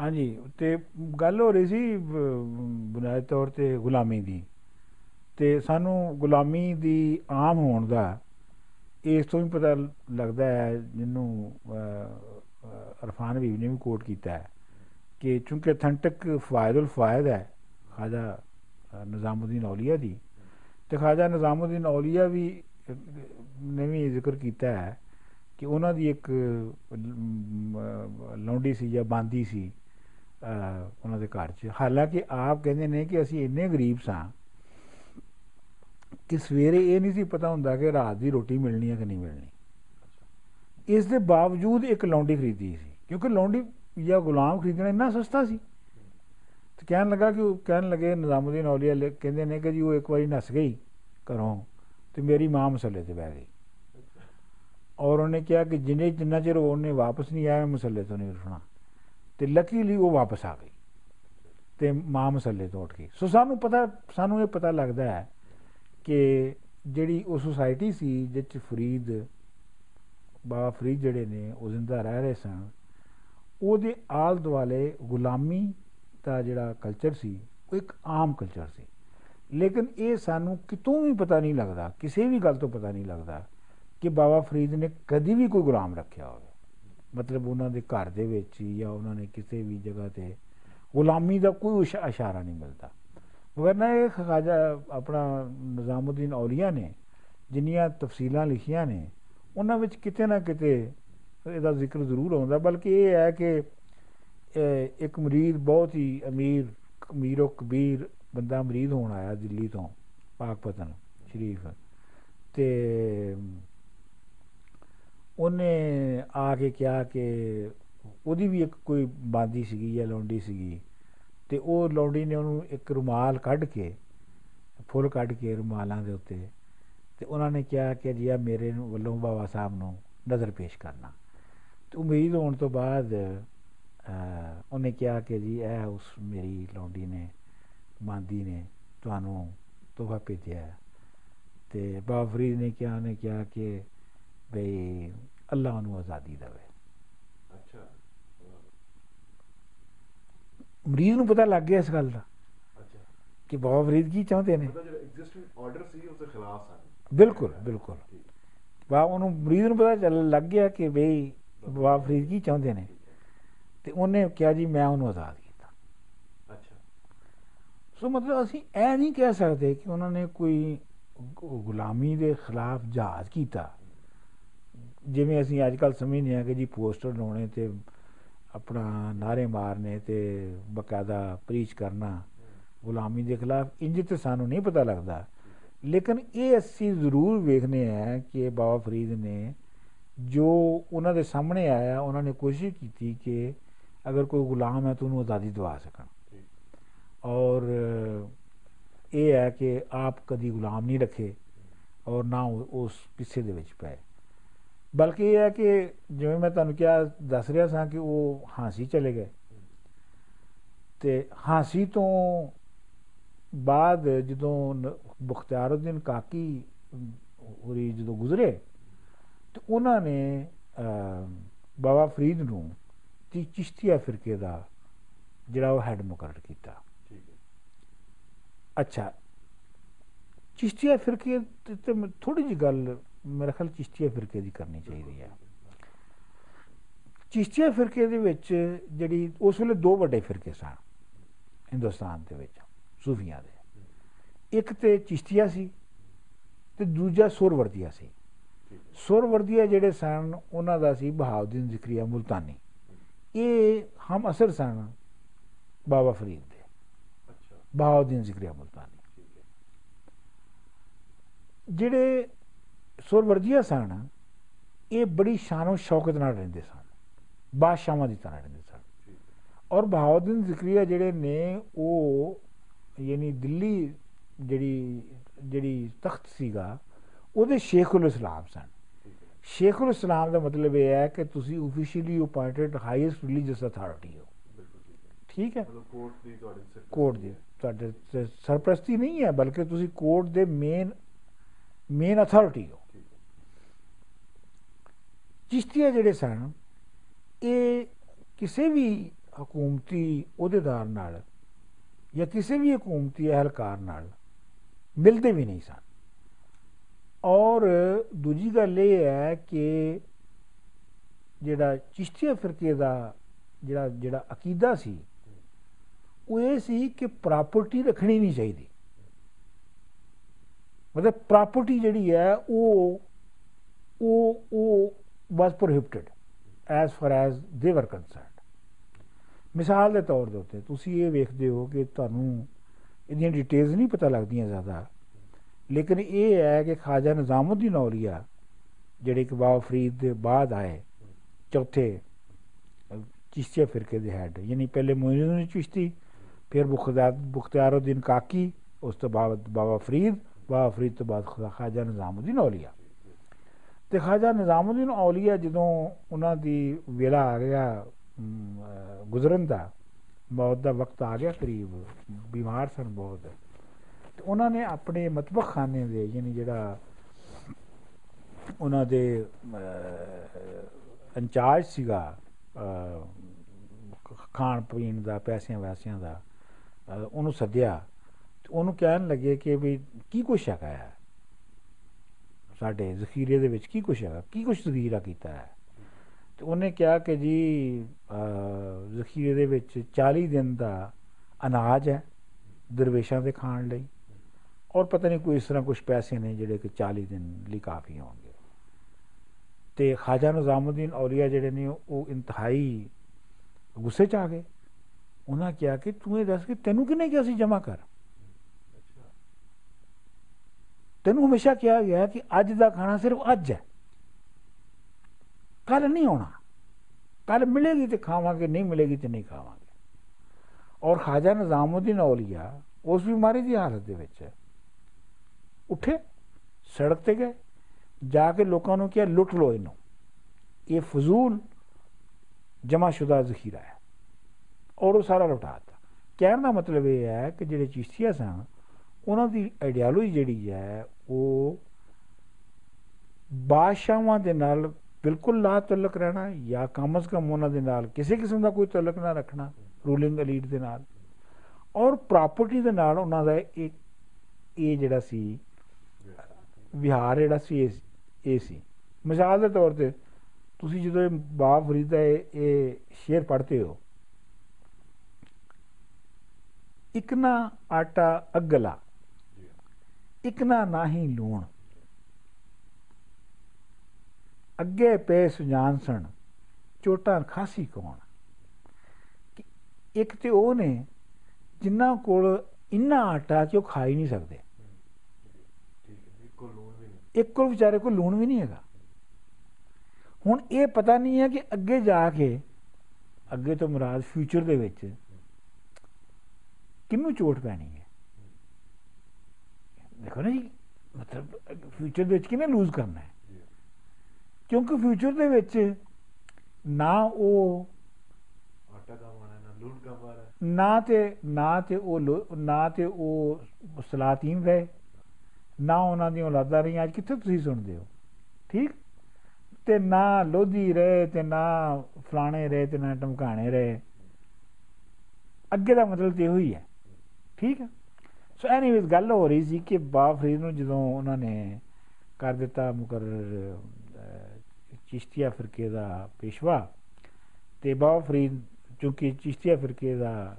ਹਾਂਜੀ ਤੇ ਗੱਲ ਹੋ ਰਹੀ ਸੀ ਬ- ਬੁਨਿਆਦੀ ਤੌਰ ਤੇ ਗੁਲਾਮੀ ਦੀ। ਤੇ ਸਾਨੂੰ ਗੁਲਾਮੀ ਦੀ ਆਮ ਹੋਣ ਦਾ ਇਸ ਤੋਂ ਵੀ ਪਤਾ ਲੱਗਦਾ ਹੈ ਜਿਹਨੂੰ ਅਹ, ਅਹ, ਅਰਫਾਨ ਹਬੀਬ ਨੇ ਵੀ ਕੋਟ ਕੀਤਾ ਹੈ ਕਿ ਚੂੰਕਿ ਅਥੈਂਟਿਕ ਫਵਾਇਦੁਲ ਫਵਾਇਦ ਹੈ ਖਾਜਾ ਅਹ, ਨਿਜ਼ਾਮੁਦੀਨ ਔਲੀਆ ਦੀ। ਤੇ ਖਾਜਾ ਨਿਜ਼ਾਮੁਦੀਨ ਔਲੀਆ ਵੀ ਅਹ, ਨੇ ਵੀ ਜ਼ਿਕਰ ਕੀਤਾ ਹੈ ਕਿ ਉਹਨਾਂ ਦੀ ਇੱਕ ਅਮ, ਅਹ, ਲੌਂਡੀ ਸੀ ਜਾਂ ਬਾਂਦੀ ਸੀ ਅਹ, ਉਹਨਾਂ ਦੇ ਘਰ 'ਚ। ਹਾਲਾਂਕਿ ਆਪ ਕਹਿੰਦੇ ਨੇ ਕਿ ਅਸੀਂ ਇੰਨੇ ਗਰੀਬ ਸਾਂ ਕਿ ਸਵੇਰੇ ਇਹ ਨਹੀਂ ਸੀ ਪਤਾ ਹੁੰਦਾ ਕਿ ਰਾਤ ਦੀ ਰੋਟੀ ਮਿਲਣੀ ਹੈ ਕਿ ਨਹੀਂ ਮਿਲਣੀ। ਇਸ ਦੇ ਬਾਵਜੂਦ ਇੱਕ ਲੌਂਡੀ ਖਰੀਦੀ ਸੀ, ਕਿਉਂਕਿ ਲੌਂਡੀ ਜਾਂ ਗੁਲਾਮ ਖਰੀਦਣਾ ਇੰਨਾ ਸਸਤਾ ਸੀ। ਤੇ ਕਹਿਣ ਲੱਗਾ ਕਿ ਉਹ ਕਹਿਣ ਲੱਗੇ, ਨਿਜ਼ਾਮੁਦੀਨ ਔਲੀਆ ਲ- ਕਹਿੰਦੇ ਨੇ ਕਿ ਜੀ ਉਹ ਇੱਕ ਵਾਰੀ ਨਸ ਗਈ ਘਰੋਂ ਤੇ ਮੇਰੀ ਮਾਂ ਮਸੱਲੇ ਤੇ ਬਹਿ ਗਈ। ਔਰ ਉਹਨੇ ਕਿਹਾ ਕਿ ਜਿੰਨੇ, ਜਿੰਨਾ ਚਿਰ ਉਹਨੇ ਵਾਪਸ ਨਹੀਂ ਆਇਆ, ਮੈਂ ਮਸੱਲੇ ਤੋਂ ਨਹੀਂ ਉੱਠਣਾ। ਤੇ ਲੱਕੀਲੀ ਉਹ ਵਾਪਸ ਆ ਗਈ ਤੇ ਮਾਂ ਮਸੱਲੇ ਤੋਂ ਉੱਠ ਗਈ। ਸੋ ਸਾਨੂੰ ਪਤਾ, ਸਾਨੂੰ ਇਹ ਪਤਾ ਲੱਗਦਾ ਹੈ ਕਿ ਜਿਹੜੀ ਉਹ ਸੁਸਾਇਟੀ ਸੀ ਜਿਸ 'ਚ ਫਰੀਦ, ਬਾਬਾ ਫਰੀਦ ਜਿਹੜੇ ਨੇ, ਉਹ ਜ਼ਿੰਦਾ ਰਹਿ ਰਹੇ ਸਨ, ਉਹਦੇ ਆਲ ਦੁਆਲੇ ਗੁਲਾਮੀ ਦਾ ਜਿਹੜਾ ਕਲਚਰ ਸੀ, ਉਹ ਇੱਕ ਆਮ ਕਲਚਰ ਸੀ। ਲੇਕਿਨ ਇਹ ਸਾਨੂੰ ਕਿਤੋਂ ਵੀ ਪਤਾ ਨਹੀਂ ਲੱਗਦਾ, ਕਿਸੇ ਵੀ ਗੱਲ ਤੋਂ ਪਤਾ ਨਹੀਂ ਲੱਗਦਾ ਕਿ ਬਾਬਾ ਫਰੀਦ ਨੇ ਕਦੀ ਵੀ ਕੋਈ ਗੁਲਾਮ ਰੱਖਿਆ ਹੋਵੇ। ਮਤਲਬ ਉਹਨਾਂ ਦੇ ਘਰ ਦੇ ਵਿੱਚ ਹੀ ਜਾਂ ਉਹਨਾਂ ਨੇ ਕਿਸੇ ਵੀ ਜਗ੍ਹਾ ਤੇ ਗੁਲਾਮੀ ਦਾ ਕੋਈ ਇਸ਼- ਇਸ਼ਾਰਾ ਨਹੀਂ ਮਿਲਦਾ। ਵਰਨਾ ਇਹ ਖਾਜਾ ਆਪਣਾ ਨਿਜ਼ਾਮੁਦੀਨ ਔਲੀਆ ਨੇ ਜਿੰਨੀਆਂ ਤਫਸੀਲਾਂ ਲਿਖੀਆਂ ਨੇ ਉਹਨਾਂ ਵਿੱਚ ਕਿਤੇ ਨਾ ਕਿਤੇ ਇਹਦਾ ਜ਼ਿਕਰ ਜ਼ਰੂਰ ਆਉਂਦਾ ਬਲਕਿ ਇਹ ਹੈ ਕਿ ਅਹ, ਇੱਕ ਮਰੀਦ ਬਹੁਤ ਹੀ ਅਮੀਰ ਅਮੀਰੋ ਕਬੀਰ ਬੰਦਾ ਮਰੀਦ ਹੋਣ ਆਇਆ ਦਿੱਲੀ ਤੋਂ ਪਾਕਪਤਨ ਸ਼ਰੀਫ। ਤੇ ਉਹਨੇ ਆ ਕੇ ਕਿਹਾ ਕਿ ਉਹਦੀ ਵੀ ਇੱਕ ਕੋਈ ਬਾਂਦੀ ਸੀਗੀ ਜਾਂ ਲੌਂਡੀ ਸੀਗੀ ਤੇ ਉਹ ਲੌਂਡੀ ਨੇ ਉਹਨੂੰ ਇੱਕ ਰੁਮਾਲ ਕੱਢ ਕੇ ਫੁੱਲ ਕੱਢ ਕੇ ਰੁਮਾਲਾਂ ਦੇ ਉੱਤੇ ਤੇ ਉਹਨਾਂ ਨੇ ਕਿਹਾ ਕਿ ਜੀ ਆ ਮੇਰੇ ਨੂੰ- ਵੱਲੋਂ ਬਾਬਾ ਸਾਹਿਬ ਨੂੰ ਨਜ਼ਰ ਪੇਸ਼ ਕਰਨਾ। ਤੇ ਉਮੀਦ ਹੋਣ ਤੋਂ ਬਾਅਦ ਅਹ, ਉਹਨੇ ਕਿਹਾ ਕਿ ਜੀ ਇਹ ਉਸ ਮੇਰੀ ਲੌਂਡੀ ਨੇ ਬਾਂਦੀ ਨੇ ਤੁਹਾਨੂੰ ਤੋਹਫਾ ਭੇਜਿਆ ਹੈ। ਤੇ ਬਾਬਾ ਫਰੀਦ ਨੇ ਕਿਹਾ ਉਹਨੇ ਕਿਹਾ ਕਿ ਬਈ ਅੱਲਾ ਉਹਨੂੰ ਆਜ਼ਾਦੀ ਦੇਵੇ ਅੱਛਾ ਮਰੀਜ਼ ਨੂੰ ਪਤਾ ਲੱਗ ਗਿਆ ਇਸ ਗੱਲ ਦਾ ਅੱਛਾ ਕਿ ਬਾਬਾ ਫਰੀਦ ਕੀ ਚਾਹੁੰਦੇ ਨੇ ਮਤਲਬ ਜਿਹੜਾ ਐਗਜ਼ਿਸਟਿੰਗ ਆਰਡਰ ਸੀ ਉਸ ਦੇ ਖਿਲਾਫ ਸਨ ਬਿਲਕੁਲ ਬਿਲਕੁਲ ਠੀਕ ਬਾ ਉਹਨੂੰ ਮਰੀਜ਼ ਨੂੰ ਪਤਾ ਚੱਲ ਲੱਗ ਗਿਆ ਕਿ ਬਈ ਬਾਬਾ ਫਰੀਦ ਕੀ ਚਾਹੁੰਦੇ ਨੇ ਤੇ ਉਹਨੇ ਕਿਹਾ ਜੀ ਮੈਂ ਉਹਨੂੰ ਆਜ਼ਾਦ ਕੀਤਾ ਅੱਛਾ ਸੋ ਮਤਲਬ ਅਸੀਂ ਇਹ ਨਹੀਂ ਕਹਿ ਸਕਦੇ ਕਿ ਉਹਨਾਂ ਨੇ ਕੋਈ ਗੁ- ਗੁਲਾਮੀ ਦੇ ਖਿਲਾਫ ਜਹਾਜ਼ ਕੀਤਾ ਜਿਵੇਂ ਅਸੀਂ ਅੱਜ ਕੱਲ ਸਮਝਦੇ ਹਾਂ ਕਿ ਜੀ ਪੋਸਟਰ ਲਾਉਣੇ ਤੇ ਆਪਣਾ ਨਾਰੇ ਮਾਰਨੇ ਤੇ ਬਕਾਇਦਾ ਪ੍ਰੀਚ ਕਰਨਾ, ਗੁਲਾਮੀ ਦੇ ਖਿਲਾਫ, ਇੰਜ ਤੇ ਸਾਨੂੰ ਨਹੀਂ ਪਤਾ ਲੱਗਦਾ। ਲੇਕਿਨ ਇਹ ਅਸੀਂ ਜ਼ਰੂਰ ਵੇਖਨੇ ਆ ਕਿ ਬਾਬਾ ਫਰੀਦ ਨੇ ਜੋ ਉਹਨਾਂ ਦੇ ਸਾਹਮਣੇ ਆਇਆ, ਉਹਨਾਂ ਨੇ ਕੋਸ਼ਿਸ਼ ਕੀਤੀ ਕਿ ਅਗਰ ਕੋਈ ਗੁਲਾਮ ਹੈ ਤਾਂ ਉਹਨੂੰ ਆਜ਼ਾਦੀ ਦਿਵਾ ਸਕਣ। ਠੀਕ ਔਰ ਇਹ ਹੈ ਕਿ ਆਪ ਕਦੀ ਗੁਲਾਮ ਨਹੀਂ ਰੱਖੇ ਔਰ ਨਾ ਉਹ- ਉਸ ਪਿੱਛੇ ਦੇ ਵਿੱਚ ਪਏ। ਬਲਕਿ ਇਹ ਹੈ ਕਿ ਜਿਵੇਂ ਮੈਂ ਤੁਹਾਨੂੰ ਕਿਹਾ ਦੱਸ ਰਿਹਾ ਸਾਂ ਕਿ ਉਹ ਹਾਂਸੀ ਚਲੇ ਗਏ। ਤੇ ਹਾਂਸੀ ਤੋਂ ਬਾਅਦ ਜਦੋਂ ਨ- ਬਖਤਿਆਰਉদ্দিਨ ਕਾਕੀ ਹੋਰੀ ਜਦੋਂ ਗੁਜ਼ਰੇ ਤੇ ਉਹਨਾਂ ਨੇ ਬਾਬਾ ਫਰੀਦ ਨੂੰ ਚਿਸ਼ਤੀਆ ਫਿਰਕੇ ਦਾ ਜਿਹੜਾ ਉਹ ਹੈੱਡ ਮੁਕਰਰ ਕੀਤਾ। ਠੀਕ ਹੈ। ਅੱਛਾ ਚਿਸ਼ਤੀਆ ਫਿਰਕੇ ਤੇ ਥੋੜੀ ਜੀ ਗੱਲ ਮੇਰੇ ਖਿਆਲ ਚਿਸ਼ਤੀਆ ਫਿਰਕੇ ਦੀ ਕਰਨੀ ਚਾਹੀਦੀ ਹੈ। ਚਿਸ਼ਤੀਆ ਫਿਰਕੇ ਦੇ ਵਿੱਚ ਜਿਹੜੀ ਉਸ ਵੇਲੇ ਦੋ ਵੱਡੇ ਫਿਰਕੇ ਸਨ ਹਿੰਦੁਸਤਾਨ ਦੇ ਵਿੱਚ ਸੂਫੀਆਂ ਦੇ। ਇੱਕ ਤੇ ਚਿਸ਼ਤੀਆ ਸੀ ਤੇ ਦੂਜਾ ਸੁਰਵਰਦੀਆ ਸੀ। ਸੁਰਵਰਦੀਆ ਜਿਹੜੇ ਸਨ ਉਹਨਾਂ ਦਾ ਸੀ ਬਹਾਉਦੀਨ ਜ਼ਿਕਰੀਆ ਮੁਲਤਾਨੀ। ਇਹ ਹਮ ਅਸਰ ਸਨ ਬਾਬਾ ਫਰੀਦ ਦੇ। ਅੱਛਾ। ਬਹਾਉਦੀਨ ਜ਼ਿਕਰੀਆ ਮੁਲਤਾਨੀ। ਜਿਹੜੇ ਸੁਰਵਰਦੀਆ ਸਨ ਇਹ ਬੜੀ ਸ਼ਾਨੋ ਸ਼ੌਕਤ ਨਾਲ ਰਹਿੰਦੇ ਸਨ ਬਾਦਸ਼ਾਹਾਂ ਦੀ ਤਰ੍ਹਾਂ ਰਹਿੰਦੇ ਸਨ। ਔਰ ਬਹਾਉਦੀਨ ਜ਼ਿਕਰੀਆ ਜਿਹੜੇ ਨੇ ਉਹ ਯਾਨੀ ਦਿੱਲੀ ਜਿਹੜੀ ਜਿਹੜੀ ਤਖਤ ਸੀਗਾ ਉਹਦੇ ਸ਼ੇਖੁਲ ਇਸਲਾਮ ਸਨ। ਸ਼ੇਖੁਲ ਇਸਲਾਮ ਦਾ ਮਤਲਬ ਇਹ ਹੈ ਕਿ ਤੁਸੀਂ officially appointed highest religious authority ਹੋ। ਠੀਕ ਹੈ? ਕੋਰਟ ਦੀ ਤੁਹਾਡੇ ਕੋਰਟ ਦੀ ਤੁਹਾਡੇ ਸਰਪ੍ਰਸਤੀ ਨਹੀਂ ਹੈ ਬਲਕਿ ਤੁਸੀਂ ਕੋਰਟ ਦੇ ਮੇਨ ਮੇਨ ਅਥਾਰਟੀ ਹੈ। ਚਿਸ਼ਤੀਆ ਜਿਹੜੇ ਸਨ, ਇਹ ਕਿਸੇ ਵੀ ਹਕੂਮਤੀ ਅਹੁਦੇਦਾਰ ਨਾਲ ਜਾਂ ਕਿਸੇ ਵੀ ਹਕੂਮਤੀ ਅਹਿਲਕਾਰ ਨਾਲ ਮਿਲਦੇ ਵੀ ਨਹੀਂ ਸਨ। ਔਰ ਦੂਜੀ ਗੱਲ ਇਹ ਹੈ ਕਿ ਜਿਹੜਾ ਚਿਸ਼ਤੀਆ ਫਿਰਕੇ ਦਾ ਜਿਹੜਾ ਜਿਹੜਾ ਅਕੀਦਾ ਸੀ, ਉਹ ਇਹ ਸੀ ਕਿ ਪ੍ਰਾਪਰਟੀ ਰੱਖਣੀ ਨਹੀਂ ਚਾਹੀਦੀ। ਮਤਲਬ ਪ੍ਰਾਪਰਟੀ ਜਿਹੜੀ ਹੈ, ਉਹ ਉਹ ਉਹ was prohibited as far as they were concerned ਮਿਸਾਲ ਦੇ ਤੌਰ ਦੇ ਉੱਤੇ ਤੁਸੀਂ ਇਹ ਵੇਖਦੇ ਹੋ ਕਿ ਤੁਹਾਨੂੰ ਇਹਦੀਆਂ ਡਿਟੇਲਸ ਨਹੀਂ ਪਤਾ ਲੱਗਦੀਆਂ ਜ਼ਿਆਦਾ ਲੇਕਿਨ ਇਹ ਹੈ ਕਿ ਖਾਜਾ ਨਿਜ਼ਾਮੁਦੀਨ ਔਲੀਆ ਜਿਹੜੇ ਕਿ ਬਾਬਾ ਫਰੀਦ ਦੇ ਬਾਅਦ ਆਏ ਚੌਥੇ ਅਹ, ਚਿਸ਼ਤੀਆ ਫਿਰਕੇ ਦੇ ਹੈਡ ਯਾਨੀ ਪਹਿਲੇ ਮੋਇਨੂਦੀਨ ਚਿਸ਼ਤੀ ਫਿਰ ਬੁਖਦਾਰ ਬੁਖਤਿਆਰਉਦੀਨ ਕਾਕੀ ਉਸ ਤੋਂ ਬਾਅਦ ਬਾਬਾ ਫਰੀਦ ਬਾਬਾ ਫਰੀਦ ਤੋਂ ਬਾਅਦ ਖਾ- ਖਾਜਾ ਨਿਜ਼ਾਮੁਦੀਨ ਔਲੀਆ ਤੇ ਖਾਜਾ ਨਿਜ਼ਾਮੁਦੀਨ ਔਲੀਆ ਜਦੋਂ ਉਹਨਾਂ ਦੀ ਵੇਲਾ ਆ ਗਿਆ ਅਮ, ਅਹ, ਗੁਜ਼ਰਨ ਦਾ ਮੌਤ ਦਾ ਵਕਤ ਆ ਗਿਆ ਕਰੀਬ ਬਿਮਾਰ ਸਨ ਬਹੁਤ। ਤੇ ਉਹਨਾਂ ਨੇ ਆਪਣੇ ਮਤਬਖ ਖਾਨੇ ਦੇ ਯਾਨੀ ਜਿਹੜਾ ਉਹਨਾਂ ਦੇ ਇੰਚਾਰਜ ਸੀਗਾ ਅਹ, ਖ- ਖਾਣ ਪੀਣ ਦਾ ਪੈਸਿਆਂ ਵੈਸਿਆਂ ਦਾ ਅਹ, ਉਹਨੂੰ ਸੱਦਿਆ। ਤੇ ਉਹਨੂੰ ਕਹਿਣ ਲੱਗੇ ਕਿ ਵੀ ਕੀ ਕੁਛ ਹੈਗਾ ਹੈ ਸਾਡੇ ਜ਼ਖੀਰੇ ਦੇ ਵਿੱਚ ਕੀ ਕੁਛ ਹੈਗਾ? ਕੀ ਕੁਛ ਜ਼ਖੀਰਾ ਕੀਤਾ ਹੈ? ਤੇ ਉਹਨੇ ਕਿਹਾ ਕਿ ਜੀ ਅਹ, ਜ਼ਖੀਰੇ ਦੇ ਵਿੱਚ 40 ਦਿਨ ਦਾ ਅਨਾਜ ਹੈ ਦਰਵੇਸ਼ਾਂ ਦੇ ਖਾਣ ਲਈ ਔਰ ਪਤਾ ਨਹੀਂ ਕੋਈ ਇਸ ਤਰ੍ਹਾਂ ਕੁਝ ਪੈਸੇ ਨੇ ਜਿਹੜੇ ਕਿ 40 ਦਿਨ ਲਈ ਕਾਫੀ ਹੋਣਗੇ। ਤੇ ਖਾਜਾ ਨਿਜ਼ਾਮੁਦੀਨ ਔਲੀਆ ਜਿਹੜੇ ਨੇ ਉਹ ਇੰਤਹਾਈ ਗੁੱਸੇ ਚ ਆ ਗਏ। ਉਹਨਾਂ ਕਿਹਾ ਕਿ ਤੂੰ ਇਹ ਦੱਸ ਕਿ ਤੈਨੂੰ ਕਿਹਨੇ ਕਿਹਾ ਸੀ ਜਮਾ ਕਰ ਅੱਛਾ ਤੈਨੂੰ ਹਮੇਸ਼ਾ ਕਿਹਾ ਗਿਆ ਕਿ ਅੱਜ ਦਾ ਖਾਣਾ ਸਿਰਫ ਅੱਜ ਹੈ। ਕੱਲ ਨਹੀਂ ਆਉਣਾ। ਕੱਲ ਮਿਲੇਗੀ ਤੇ ਖਾਵਾਂਗੇ, ਨਹੀਂ ਮਿਲੇਗੀ ਤੇ ਨਹੀਂ ਖਾਵਾਂਗੇ। ਔਰ ਖਾਜਾ ਨਿਜ਼ਾਮੁਦੀਨ ਔਲੀਆ ਉਸ ਬਿਮਾਰੀ ਦੀ ਹਾਲਤ ਦੇ ਵਿੱਚ ਉੱਠੇ, ਸੜਕ ਤੇ ਗਏ, ਜਾ ਕੇ ਲੋਕਾਂ ਨੂੰ ਕਿਹਾ, ਲੁੱਟ ਲੋ ਇਹਨੂੰ। ਇਹ ਫਜ਼ੂਲ ਜਮਾਸ਼ੁਦਾ ਜ਼ਖੀਰਾ ਹੈ। ਔਰ ਉਹ ਸਾਰਾ ਲੁਟਾਤਾ ਕਹਿਣ ਦਾ ਮਤਲਬ ਇਹ ਹੈ ਕਿ ਜਿਹੜੇ ਚਿਸ਼ਤੀਆ ਸਨ ਉਹਨਾਂ ਦੀ ਆਈਡੀਓਲੋਜੀ ਜਿਹੜੀ ਹੈ, ਉਹ ਬਾਦਸ਼ਾਹਾਂ ਦੇ ਨਾਲ ਬਿਲਕੁਲ ਲਾ ਤਲਕ ਰਹਿਣਾ ਜਾਂ ਕਮ ਅਜ਼ ਕਮ ਉਹਨਾਂ ਦੇ ਨਾਲ ਕਿਸੇ ਕਿਸਮ ਦਾ ਕੋਈ ਤਲਕ ਨਾ ਰੱਖਣਾ ਰੂਲਿੰਗ ਐਲੀਟ ਦੇ ਨਾਲ। ਔਰ ਪ੍ਰਾਪਰਟੀ ਦੇ ਨਾਲ ਉਹਨਾਂ ਦਾ ਇੱਕ ਇਹ ਜਿਹੜਾ ਸੀ, ਵਿਹਾਰ ਜਿਹੜਾ ਸੀ, ਇਹ- ਇਹ ਸੀ। ਮਿਸਾਲ ਦੇ ਤੌਰ ਤੇ ਤੁਸੀਂ ਜਦੋਂ ਇਹ ਬਾਬ ਫਰੀਦ ਦਾ ਇਹ ਇਹ ਸ਼ੇਰ ਪੜ੍ਹਦੇ ਹੋ, ਇਕ ਨਾ ਆਟਾ ਅਗਲਾ ਜੀ ਇਕ ਨਾ ਨਾਹੀ ਲੂਣ। ਅੱਗੇ ਪੇ ਸੁਜਾਨ ਸਣ, ਚੋਟਾਂ ਖਾਸੀ ਕੌਣ। ਕਿ ਇੱਕ ਤੇ ਉਹ ਨੇ ਜਿਨ੍ਹਾਂ ਕੋਲ ਇੰਨਾ ਆਟਾ ਕਿ ਉਹ ਖਾ ਹੀ ਨਹੀਂ ਸਕਦੇ। ਠੀਕ ਹੈ ਇੱਕੋ ਲੋਨ ਵੀ ਨਹੀਂ ਇੱਕ ਕੋਲ ਵਿਚਾਰੇ ਕੋਲ ਲੂਣ ਵੀ ਨਹੀਂ ਹੈਗਾ। ਹੁਣ ਇਹ ਪਤਾ ਨਹੀਂ ਹੈ ਕਿ ਅੱਗੇ ਜਾ ਕੇ, ਅੱਗੇ ਤੋਂ ਮੁਰਾਦ ਫਿਊਚਰ ਦੇ ਵਿੱਚ ਕਿਹਨੂੰ ਚੋਟ ਪੈਣੀ ਹੈ? ਦੇਖੋ ਨਾ ਜੀ ਮਤਲਬ ਫਿਊਚਰ ਦੇ ਵਿੱਚ ਕਿਹਨੇ ਲੂਜ਼ ਕਰਨਾ ਹੈ? ਕਿਉਂਕਿ ਫਿਊਚਰ ਦੇ ਵਿੱਚ ਨਾ ਉਹ ਆਟਾ ਕਮਾਣਾ ਨਾ ਲੂਣ ਕਮਾਣਾ ਨਾ ਤੇ ਨਾ ਤੇ ਉਹ ਨਾ ਤੇ ਉਹ ਸਲਾਤੀਨ ਰਹੇ ਨਾ ਉਹਨਾਂ ਦੀਆਂ ਔਲਾਦਾਂ ਰਹੀਆਂ। ਅੱਜ ਕਿੱਥੇ ਤੁਸੀਂ ਸੁਣਦੇ ਹੋ? ਠੀਕ? ਤੇ ਨਾ ਲੋਧੀ ਰਹੇ ਤੇ ਨਾ ਫਲਾਣੇ ਰਹੇ ਤੇ ਨਾ ਟਮਕਾਣੇ ਰਹੇ। ਅੱਗੇ ਦਾ ਮਤਲਬ ਤੇ ਇਹੋ ਹੀ ਹੈ। ਠੀਕ ਹੈ? ਸੋ ਐਨੀਵੇਜ਼ ਗੱਲ ਹੋ ਰਹੀ ਸੀ ਕਿ ਬਾਬ ਫਰੀਦ ਨੂੰ ਜਦੋਂ ਉਹਨਾਂ ਨੇ ਕਰ ਦਿੱਤਾ ਮੁਕਰਰ ਚਿਸ਼ਤੀਆ ਫਿਰਕੇ ਦਾ ਪੇਸ਼ਵਾ ਤੇ ਬਾਬਾ ਫਰੀਦ ਚੂੰਕਿ ਚਿਸ਼ਤੀਆ ਫਿਰਕੇ ਦਾ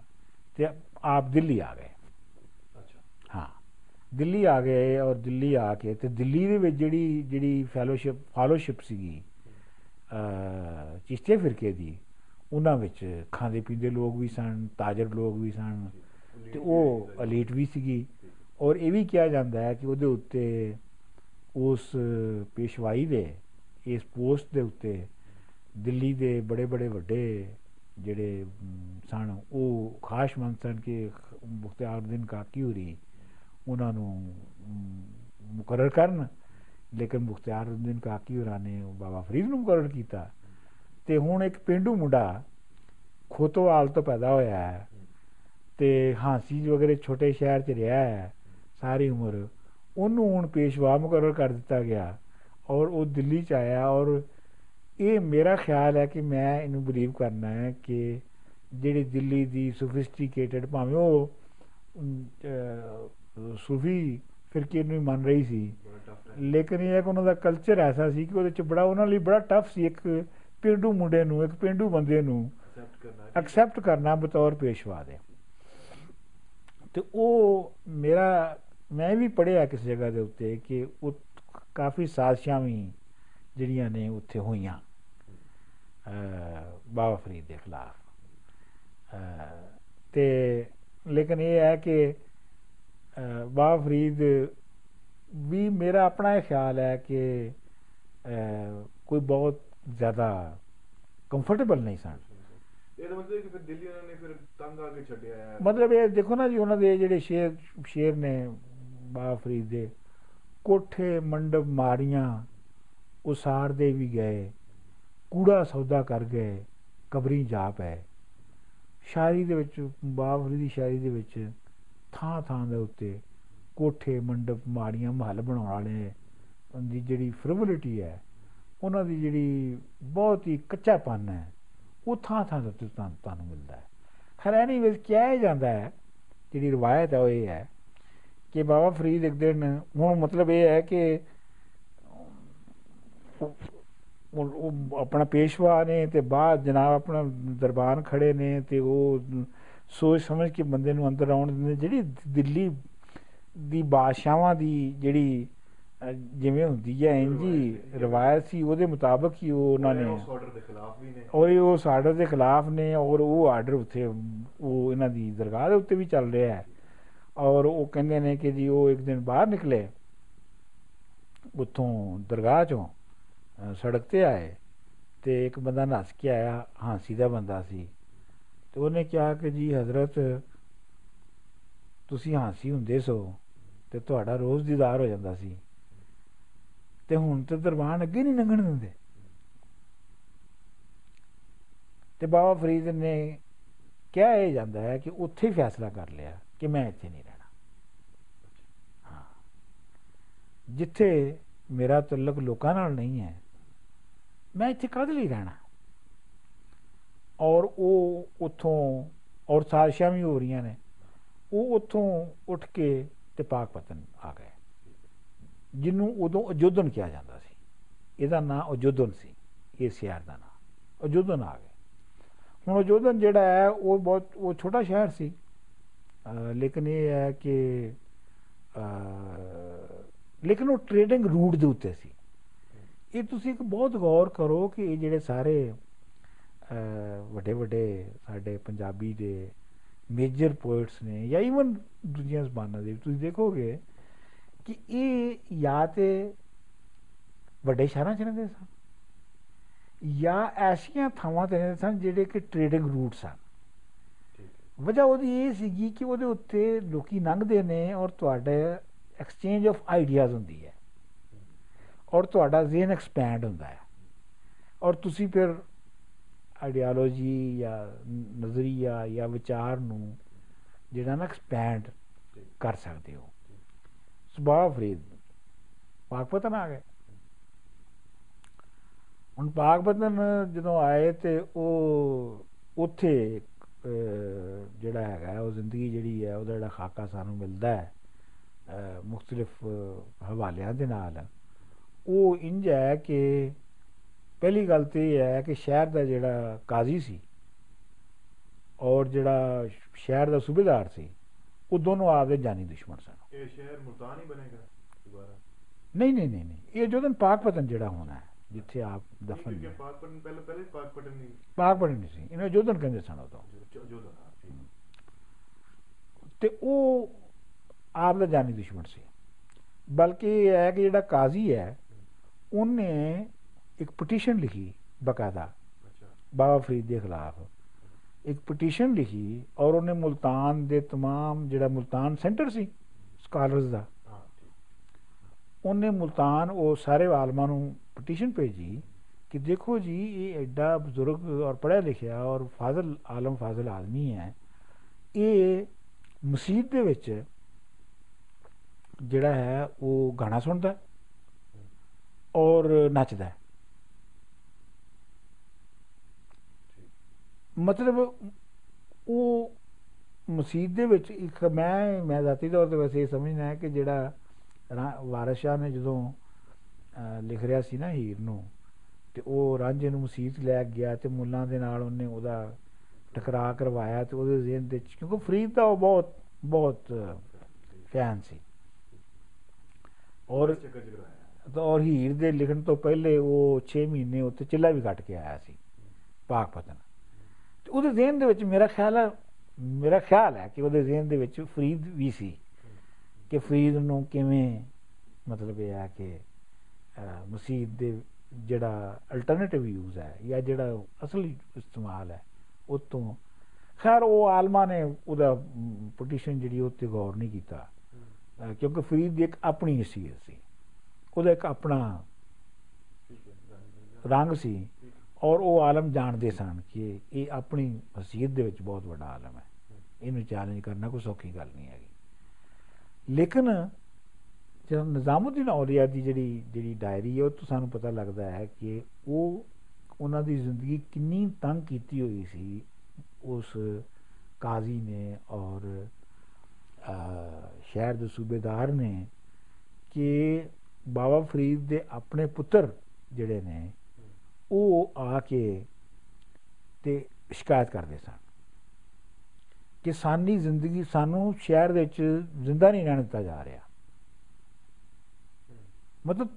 ਤੇ ਆਪ ਦਿੱਲੀ ਆ ਗਏ। ਅੱਛਾ। ਹਾਂ। ਦਿੱਲੀ ਆ ਗਏ ਔਰ ਦਿੱਲੀ ਆ ਕੇ ਤੇ ਦਿੱਲੀ ਦੇ ਵਿੱਚ ਜਿਹੜੀ ਜਿਹੜੀ ਫੈਲੋਸ਼ਿਪ ਫਾਲੋਸ਼ਿਪ ਸੀਗੀ ਅ ਚਿਸ਼ਤੀਆ ਫਿਰਕੇ ਦੀ ਉਹਨਾਂ ਵਿੱਚ ਖਾਂਦੇ ਪੀਂਦੇ ਲੋਕ ਵੀ ਸਨ ਤਾਜਰ ਲੋਕ ਵੀ ਸਨ ਤੇ ਉਹ ਅਲੀਟ ਵੀ ਸੀਗੀ ਔਰ ਇਹ ਵੀ ਕਿਹਾ ਜਾਂਦਾ ਹੈ ਕਿ ਉਹਦੇ ਉੱਤੇ ਉਸ ਪੇਸ਼ਵਾਈ ਦੇ ਇਸ ਪੋਸਟ ਦੇ ਉੱਤੇ ਦਿੱਲੀ ਦੇ ਬੜੇ ਬੜੇ ਵੱਡੇ ਜਿਹੜੇ ਅਮ, ਸਨ ਉਹ ਖਾਸ਼ਮੰਦ ਸਨ ਕਿ ਮੁਖਤਿਆਰਉਦੀਨ ਕਾਕੀ ਹੋਰੀ ਉਹਨਾਂ ਨੂੰ ਅਮ, ਮੁਕਰਰ ਕਰਨ ਲੇਕਿਨ ਮੁਖਤਿਆਰਉਦੀਨ ਕਾਕੀ ਹੋਰਾਂ ਨੇ ਉਹ ਬਾਬਾ ਫਰੀਦ ਨੂੰ ਮੁਕਰਰ ਕੀਤਾ ਤੇ ਹੁਣ ਇੱਕ ਪਿੰਡੂ ਮੁੰਡਾ ਖੋਤੋਵਾਲ ਤੋਂ ਪੈਦਾ ਹੋਇਆ ਹੈ। ਤੇ ਹਾਂਸੀ ਵਗੈਰੇ ਛੋਟੇ ਸ਼ਹਿਰ 'ਚ ਰਿਹਾ ਹੈ ਸਾਰੀ ਉਮਰ ਉਹਨੂੰ ਹੁਣ ਪੇਸ਼ਵਾ ਮੁਕਰਰ ਕਰ ਦਿੱਤਾ ਗਿਆ ਔਰ ਉਹ ਦਿੱਲੀ 'ਚ ਆਇਆ ਔਰ ਇਹ ਮੇਰਾ ਖਿਆਲ ਹੈ ਕਿ ਮੈਂ ਇਹਨੂੰ ਬਲੀਵ ਕਰਨਾ ਹੈ ਕਿ ਜਿਹੜੀ ਦਿੱਲੀ ਦੀ ਸੋਫਿਸਟੀਕੇਟਡ ਭਾਵੇਂ ਉਹ ਸੂਫੀ ਫਿਰਕੇ ਨੂੰ ਮੰਨ ਰਹੀ ਸੀ। ਲੇਕਿਨ ਇਹ ਕਿ ਉਹਨਾਂ ਦਾ ਕਲਚਰ ਐਸਾ ਸੀ ਕਿ ਉਹਦੇ ਚ ਬੜਾ ਉਹਨਾਂ ਲਈ ਬੜਾ ਟਫ ਸੀ ਇੱਕ ਪਿੰਡੂ ਮੁੰਡੇ ਨੂੰ ਇੱਕ ਪਿੰਡੂ ਬੰਦੇ ਨੂੰ ਐਕਸੈਪਟ ਕਰਨਾ ਹੈ। ਐਕਸੈਪਟ ਕਰਨਾ ਬਤੌਰ ਪੇਸ਼ਵਾ ਦੇ। ਤੇ ਉਹ ਮੇਰਾ ਮੈਂ ਵੀ ਪੜ੍ਹਿਆ ਕਿਸ ਜਗ੍ਹਾ ਦੇ ਉੱਤੇ ਕਿ ਉਹ ਕਾਫੀ ਸਾਜ਼ਿਸ਼ਾਂ ਵੀ ਜਿਹੜੀਆਂ ਨੇ ਉੱਥੇ ਹੋਈਆਂ ਅਹ, ਬਾਬਾ ਫਰੀਦ ਦੇ ਖਿਲਾਫ। ਅਹ, ਤੇ ਲੇਕਿਨ ਇਹ ਹੈ ਕਿ ਅਹ, ਬਾਬਾ ਫਰੀਦ ਵੀ ਮੇਰਾ ਆਪਣਾ ਇਹ ਖਿਆਲ ਹੈ ਕਿ ਅਹ, ਕੋਈ ਬਹੁਤ ਜ਼ਿਆਦਾ ਕੰਫਰਟੇਬਲ ਨਹੀਂ ਸਨ। ਇਹਦਾ ਮਤਲਬ ਹੈ ਕਿ ਫਿਰ ਦਿੱਲੀ ਉਹਨਾਂ ਨੇ ਫਿਰ ਤੰਗ ਆ ਕੇ ਛੱਡਿਆ ਹੈ ਮਤਲਬ ਇਹ ਦੇਖੋ ਨਾ ਜੀ, ਉਹਨਾਂ ਦੇ ਜਿਹੜੇ ਸ਼ੇਰ ਸ਼ੇਰ ਨੇ ਬਾਬਾ ਫਰੀਦ ਦੇ, ਕੋਠੇ ਮੰਡਪ ਮਾਰੀਆਂ ਉਸਾਰਦੇ ਵੀ ਗਏ, ਕੂੜਾ ਸੌਦਾ ਕਰ ਗਏ, ਕਬਰੀ ਜਾ ਪਏ। ਸ਼ਾਇਰੀ ਦੇ ਵਿੱਚ, ਬਾਬਾ ਫਰੀਦ ਦੀ ਸ਼ਾਇਰੀ ਦੇ ਵਿੱਚ ਥਾਂ ਥਾਂ ਦੇ ਉੱਤੇ ਕੋਠੇ ਮੰਡਪ ਮਾੜੀਆਂ ਮਹੱਲ ਬਣਾਉਣ ਵਾਲੇ ਦੀ ਜਿਹੜੀ ਫ੍ਰਿਵਲਿਟੀ ਹੈ, ਉਹਨਾਂ ਦੀ ਜਿਹੜੀ ਬਹੁਤ ਹੀ ਕੱਚਾਪਨ ਹੈ ਉਹ ਥਾਂ ਥਾਂ ਦੇ ਉੱਤੇ ਤੁਹਾਨੂੰ ਤੁਹਾਨੂੰ ਮਿਲਦਾ ਹੈ। ਖੈਰ ਐਨੀਵੇਜ਼ ਕਿਹਾ ਜਾਂਦਾ ਹੈ ਜਿਹੜੀ ਰਵਾਇਤ ਹੈ ਉਹ ਇਹ ਹੈ ਕਿ ਬਾਬਾ ਫਰੀਦ ਇੱਕ ਦਿਨ ਹੁਣ ਮਤਲਬ ਇਹ ਹੈ ਕਿ ਉਹ ਉਹ ਆਪਣਾ ਪੇਸ਼ਵਾ ਨੇ ਤੇ ਬਾਅਦ ਜਨਾਬ ਆਪਣਾ ਦਰਬਾਰ ਖੜੇ ਨੇ ਤੇ ਉਹ ਸੋਚ ਸਮਝ ਕੇ ਬੰਦੇ ਨੂੰ ਅੰਦਰ ਆਉਣ ਦਿੰਦੇ ਜਿਹੜੀ ਦਿੱਲੀ ਦੀ ਬਾਦਸ਼ਾਹਾਂ ਦੀ ਜਿਹੜੀ ਅਹ, ਜਿਵੇਂ ਹੁੰਦੀ ਹੈ ਇੰਜੀ ਰਵਾਇਤ ਸੀ ਉਹਦੇ ਮੁਤਾਬਕ ਹੀ ਉਹ ਉਹਨਾਂ ਨੇ ਉਸ ਆਰਡਰ ਦੇ ਖਿਲਾਫ ਵੀ ਨੇ। ਔਰ ਇਹ ਉਸ ਆਰਡਰ ਦੇ ਖਿਲਾਫ ਨੇ ਔਰ ਉਹ ਆਰਡਰ ਉੱਥੇ ਉਹ ਇਹਨਾਂ ਦੀ ਦਰਗਾਹ ਦੇ ਉੱਤੇ ਵੀ ਚੱਲ ਰਿਹਾ ਹੈ। ਔਰ ਉਹ ਕਹਿੰਦੇ ਨੇ ਕਿ ਜੀ ਉਹ ਇੱਕ ਦਿਨ ਬਾਹਰ ਨਿਕਲੇ ਉੱਥੋਂ ਦਰਗਾਹ ਚੋਂ ਸੜਕ ਤੇ ਆਏ ਤੇ ਇੱਕ ਬੰਦਾ ਨੱਸ ਕੇ ਆਇਆ ਹਾਂਸੀ ਦਾ ਬੰਦਾ ਸੀ। ਤੇ ਉਹਨੇ ਕਿਹਾ ਕਿ ਜੀ ਹਜ਼ਰਤ ਤੁਸੀਂ ਹਾਂਸੀ ਹੁੰਦੇ ਸੋ ਤੇ ਤੁਹਾਡਾ ਰੋਜ਼ ਦੀਦਾਰ ਹੋ ਜਾਂਦਾ ਸੀ। ਤੇ ਹੁਣ ਤੇ ਦਰਬਾਨ ਅੱਗੇ ਨਹੀਂ ਲੰਘਣ ਦਿੰਦੇ। ਤੇ ਬਾਬਾ ਫਰੀਦ ਨੇ ਕਿਹਾ ਇਹ ਜਾਂਦਾ ਹੈ ਕਿ ਉੱਥੇ ਹੀ ਫੈਸਲਾ ਕਰ ਲਿਆ ਕਿ ਮੈਂ ਇੱਥੇ ਨਹੀਂ ਰਹਿਣਾ। ਹਾਂ। ਜਿੱਥੇ ਮੇਰਾ ਤਾਲੁਕ ਲੋਕਾਂ ਨਾਲ ਨਹੀਂ ਹੈ, ਮੈਂ ਇੱਥੇ ਕਦ ਲਈ ਰਹਿਣਾ? ਔਰ ਉਹ ਉਥੋਂ, ਔਰ ਸਾਜ਼ਿਸ਼ਾਂ ਵੀ ਹੋ ਰਹੀਆਂ ਨੇ, ਉਹ ਉਥੋਂ ਉੱਠ ਕੇ ਤੇ ਪਾਕਪਤਨ ਆ ਗਏ ਜਿਹਨੂੰ ਉਦੋਂ ਅਜੋਧਨ ਕਿਹਾ ਜਾਂਦਾ ਸੀ। ਇਹਦਾ ਨਾਂ ਅਜੋਧਨ ਸੀ। ਇਹ ਸ਼ਹਿਰ ਦਾ ਨਾਂ। ਅਜੋਧਨ ਆ ਗਏ ਹੁਣ ਅਜੋਧਨ ਜਿਹੜਾ ਹੈ ਉਹ ਬਹੁਤ ਉਹ ਛੋਟਾ ਸ਼ਹਿਰ ਸੀ। ਅਹ ਲੇਕਿਨ ਇਹ ਹੈ ਕਿ ਅਹ, ਲੇਕਿਨ ਉਹ ਟ੍ਰੇਡਿੰਗ ਰੂਟ ਦੇ ਉੱਤੇ ਸੀ। ਇਹ ਤੁਸੀਂ ਇੱਕ ਬਹੁਤ ਗੌਰ ਕਰੋ ਕਿ ਇਹ ਜਿਹੜੇ ਸਾਰੇ ਵੱਡੇ ਵੱਡੇ ਸਾਡੇ ਪੰਜਾਬੀ ਦੇ ਮੇਜਰ ਪੋਇਟਸ ਨੇ ਜਾਂ ਇਵਨ ਦੂਜੀਆਂ ਜ਼ਬਾਨਾਂ ਦੇ ਵੀ ਤੁਸੀਂ ਦੇਖੋਗੇ ਕਿ ਇਹ ਜਾਂ ਤੇ ਵੱਡੇ ਸ਼ਹਿਰਾਂ 'ਚ ਰਹਿੰਦੇ ਸਨ ਜਾਂ ਐਸੀਆਂ ਥਾਵਾਂ ਤੇ ਰਹਿੰਦੇ ਸਨ ਜਿਹੜੇ ਕਿ ਟ੍ਰੇਡਿੰਗ ਰੂਟ ਸਨ। ਵਜ੍ਹਾ ਉਹਦੀ ਇਹ ਸੀਗੀ ਕਿ ਉਹਦੇ ਉੱਤੇ ਲੋਕੀ ਲੰਘਦੇ ਨੇ ਔਰ ਤੁਹਾਡੇ ਐਕਸਚੇਂਜ ਆਫ ਆਈਡੀਆਜ਼ ਹੁੰਦੀ ਹੈ ਔਰ ਤੁਹਾਡਾ ਜ਼ਿਹਨ ਐਕਸਪੈਂਡ ਹੁੰਦਾ ਹੈ। ਔਰ ਤੁਸੀਂ ਫਿਰ ਆਈਡੀਓਲੋਜੀ ਜਾਂ ਨਜ਼ਰੀਆ ਜਾਂ ਵਿਚਾਰ ਨੂੰ ਜਿਹੜਾ ਨਾ ਐਕਸਪੈਂਡ ਕਰ ਸਕਦੇ ਹੋ। ਸੁਭਾਅ ਫਰੀਦ। ਪਾਕਪਤਨ ਆ ਗਏ। ਹੁਣ ਪਾਕਪਤਨ ਜਦੋਂ ਆਏ ਤੇ ਉਹ ਉੱਥੇ ਅਹ, ਜਿਹੜਾ ਹੈਗਾ ਉਹ ਜ਼ਿੰਦਗੀ ਜਿਹੜੀ ਹੈ ਉਹਦਾ ਜਿਹੜਾ ਖਾਕਾ ਸਾਨੂੰ ਮਿਲਦਾ ਹੈ ਅਹ, ਮੁxtਲਿਫ ਹਵਾਲਿਆਂ ਦੇ ਨਾਲ। ਉਹ ਇੰਜ ਹੈ ਕਿ ਪਹਿਲੀ ਗੱਲ ਤੇ ਇਹ ਹੈ ਕਿ ਸ਼ਹਿਰ ਦਾ ਜਿਹੜਾ ਕਾਜ਼ੀ ਸੀ ਔਰ ਜਿਹੜਾ ਸ਼ਹਿਰ ਦਾ ਸੂਬੇਦਾਰ ਸੀ ਉਹ ਦੋਨੋਂ ਆਪਦੇ ਜਾਨੀ ਦੁਸ਼ਮਣ ਸਨ ਇਹ ਸ਼ਹਿਰ ਮੁਲਤਾਨ ਹੀ ਬਣੇਗਾ ਦੁਬਾਰਾ ਨਹੀਂ ਨਹੀਂ ਨਹੀਂ ਨਹੀਂ ਇਹ ਜੋਦਨ ਪਾਕਪਤਨ ਜਿਹੜਾ ਹੋਣਾ ਹੈ ਜਿੱਥੇ ਆਪ ਦਫਨ ਕਿਉਂਕਿ ਨੇ ਪਾਕਪਟਨ ਪਹਿਲੇ ਪਹਿਲੇ ਪਾਕਪਟਨ ਨਹੀਂ ਪਾਕਪਤਨ ਨਹੀਂ ਸੀ ਇਹਨੂੰ ਜੋਦਨ ਕਹਿੰਦੇ ਸਨ ਉਦੋਂ ਜੋ ਜੋ ਦਾ ਠੀਕ ਤੇ ਉਹ ਆਪ ਦਾ ਜਾਨੀ ਦੁਸ਼ਮਣ ਸੀ ਬਲਕਿ ਇਹ ਹੈ ਕਿ ਜਿਹੜਾ ਕਾਜ਼ੀ ਹੈ ਉਹਨੇ ਇੱਕ ਪਟੀਸ਼ਨ ਲਿਖੀ ਬਕਾਇਦਾ ਅੱਛਾ ਬਾਬਾ ਫਰੀਦ ਦੇ ਖਿਲਾਫ ਇੱਕ ਪਟੀਸ਼ਨ ਲਿਖੀ ਔਰ ਉਹਨੇ ਮੁਲਤਾਨ ਦੇ तमाम ਜਿਹੜਾ ਮੁਲਤਾਨ ਸੈਂਟਰ ਸੀ ਸਕਾਲਰਸ ਦਾ ਹਾਂ ਠੀਕ ਉਹਨੇ ਮੁਲਤਾਨ ਉਹ ਸਾਰੇ ਆਲਮਾਂ ਨੂੰ ਪਟੀਸ਼ਨ ਭੇਜੀ ਕਿ ਦੇਖੋ ਜੀ ਇਹ ਐਡਾ ਬਜ਼ੁਰਗ ਔਰ ਪੜ੍ਹਿਆ ਲਿਖਿਆ ਔਰ ਫਾਜ਼ਲ ਆਲਮ ਫਾਜ਼ਲ ਆਦਮੀ ਹੈ ਇਹ ਮਸਜਿਦ ਦੇ ਵਿੱਚ ਜਿਹੜਾ ਹੈ ਉਹ ਗਾਣਾ ਸੁਣਦਾ ਹੈ ਔਰ ਨੱਚਦਾ ਮਤਲਬ ਉਹ ਮਸਜਿਦ ਦੇ ਵਿੱਚ ਇੱਕ ਮੈਂ ਮੈਂ ਜ਼ਾਤੀ ਤੌਰ ਤੇ ਵੈਸੇ ਇਹ ਸਮਝਦਾ ਹੈ ਕਿ ਜਿਹੜਾ ਰਾ- ਵਾਰਿਸ ਸ਼ਾਹ ਨੇ ਜਦੋਂ ਅਹ, ਲਿਖ ਰਿਹਾ ਸੀ ਨਾ ਹੀਰ ਨੂੰ ਤੇ ਉਹ ਰਾਂਝੇ ਨੂੰ ਮਸਜਿਦ ਲੈ ਗਿਆ ਤੇ ਮੁੱਲਾਂ ਦੇ ਨਾਲ ਉਹਨੇ ਉਹਦਾ ਟਕਰਾਅ ਕਰਵਾਇਆ ਤੇ ਉਹਦੇ ਜ਼ਿਹਨ ਦੇ ਵਿੱਚ ਕਿਉਂਕਿ ਫਰੀਦ ਦਾ ਉਹ ਬਹੁਤ ਬਹੁਤ ਫੈਨ ਸੀ। ਔਰ ਚੱਕਰ ਚ ਕਰਾਇਆ ਤਾਂ ਔਰ ਹੀਰ ਦੇ ਲਿਖਣ ਤੋਂ ਪਹਿਲੇ ਉਹ 6 ਮਹੀਨੇ ਉੱਤੇ ਚਿੱਲਾ ਵੀ ਕੱਟ ਕੇ ਆਇਆ ਸੀ ਪਾਕ ਪਤਨ ਤੇ ਉਹਦੇ ਜ਼ਿਹਨ ਦੇ ਵਿੱਚ ਮੇਰਾ ਖਿਆਲ ਹੈ ਮੇਰਾ ਖਿਆਲ ਹੈ ਕਿ ਉਹਦੇ ਜ਼ਿਹਨ ਦੇ ਵਿੱਚ ਫਰੀਦ ਵੀ ਸੀ ਕਿ ਫਰੀਦ ਨੂੰ ਕਿਵੇਂ ਮਤਲਬ ਇਹ ਹੈ ਕਿ ਮਸੀਦ ਦੇ ਜਿਹੜਾ ਅਲਟਰਨੇਟਿਵ ਯੂਜ਼ ਹੈ ਜਾਂ ਜਿਹੜਾ ਅਸਲੀ ਇਸਤੇਮਾਲ ਹੈ ਉਹ ਤੋਂ ਖੈਰ ਉਹ ਆਲਮਾ ਨੇ ਉਹਦਾ ਪਟੀਸ਼ਨ ਜਿਹੜੀ ਉਹ ਤੇ ਗੌਰ ਨਹੀਂ ਕੀਤਾ। ਕਿਉਂਕਿ ਫਰੀਦ ਦੀ ਇੱਕ ਆਪਣੀ ਹਸੀਅਤ ਸੀ। ਉਹਦਾ ਇੱਕ ਆਪਣਾ ਰੰਗ ਸੀ। ਔਰ ਉਹ ਆਲਮ ਜਾਣਦੇ ਸਨ ਕਿ ਇਹ ਆਪਣੀ ਹਸੀਅਤ ਦੇ ਵਿੱਚ ਬਹੁਤ ਵੱਡਾ ਆਲਮ ਹੈ। ਇਹਨੂੰ ਚੈਲੰਜ ਕਰਨਾ ਕੋਈ ਸੌਖੀ ਗੱਲ ਨਹੀਂ ਹੈਗੀ। ਲੇਕਿਨ ਜਦੋਂ ਨਿਜ਼ਾਮੁਦੀਨ ਔਲੀਆ ਦੀ ਜਿਹੜੀ ਜਿਹੜੀ ਡਾਇਰੀ ਹੈ ਉਹ ਤੋਂ ਸਾਨੂੰ ਪਤਾ ਲੱਗਦਾ ਹੈ ਕਿ ਉਹ ਉਹਨਾਂ ਦੀ ਜ਼ਿੰਦਗੀ ਕਿੰਨੀ ਤੰਗ ਕੀਤੀ ਹੋਈ ਸੀ। ਉਸ ਕਾਜ਼ੀ ਨੇ ਔਰ ਅਹ, ਸ਼ਹਿਰ ਦੇ ਸੂਬੇਦਾਰ ਨੇ ਕਿ ਬਾਬਾ ਫਰੀਦ ਦੇ ਆਪਣੇ ਪੁੱਤਰ ਜਿਹੜੇ ਨੇ ਉਹ ਆ ਕੇ ਤੇ ਸ਼ਿਕਾਇਤ ਕਰਦੇ ਸਨ ਕਿ ਸਾਡੀ ਜ਼ਿੰਦਗੀ ਸਾਨੂੰ ਸ਼ਹਿਰ ਦੇ ਵਿੱਚ ਜ਼ਿੰਦਾ ਨਹੀਂ ਰਹਿਣ ਦਿੱਤਾ ਜਾ ਰਿਹਾ। ਮਤਲਬ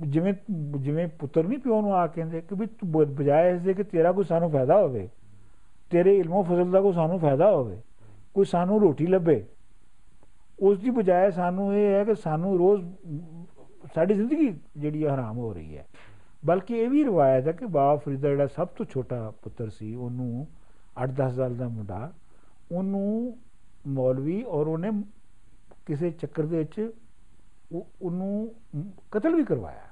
ਜਿਵੇਂ ਜਿਵੇਂ ਪੁੱਤਰ ਨਹੀਂ ਪਿਓ ਨੂੰ ਆ ਕੇ ਕਹਿੰਦੇ ਕਿ ਵੀ ਤੂੰ ਬ- ਬਜਾਏ ਇਸ ਦੇ ਕਿ ਤੇਰਾ ਕੋਈ ਸਾਨੂੰ ਫਾਇਦਾ ਹੋਵੇ, ਤੇਰੇ ਇਲਮੋ ਫਜ਼ਲ ਦਾ ਕੋਈ ਸਾਨੂੰ ਫਾਇਦਾ ਹੋਵੇ, ਕੋਈ ਸਾਨੂੰ ਰੋਟੀ ਲੱਭੇ, ਉਸ ਦੀ ਬਜਾਏ ਸਾਨੂੰ ਇਹ ਹੈ ਕਿ ਸਾਨੂੰ ਰੋਜ਼ ਸਾਡੀ ਜ਼ਿੰਦਗੀ ਜਿਹੜੀ ਹੈ ਹਰਾਮ ਹੋ ਰਹੀ ਹੈ। ਬਲਕਿ ਇਹ ਵੀ ਰਵਾਇਤ ਹੈ ਕਿ ਬਾਬਾ ਫਰੀਦ ਦਾ ਜਿਹੜਾ ਸਭ ਤੋਂ ਛੋਟਾ ਪੁੱਤਰ ਸੀ ਉਹਨੂੰ 8-10 ਸਾਲ ਦਾ ਮੁੰਡਾ ਉਹਨੂੰ ਮੌਲਵੀ ਔਰ ਉਹਨੇ ਕਿਸੇ ਚੱਕਰ ਦੇ ਵਿੱਚ ਉਹ- ਉਹਨੂੰ ਕਤਲ ਵੀ ਕਰਵਾਇਆ।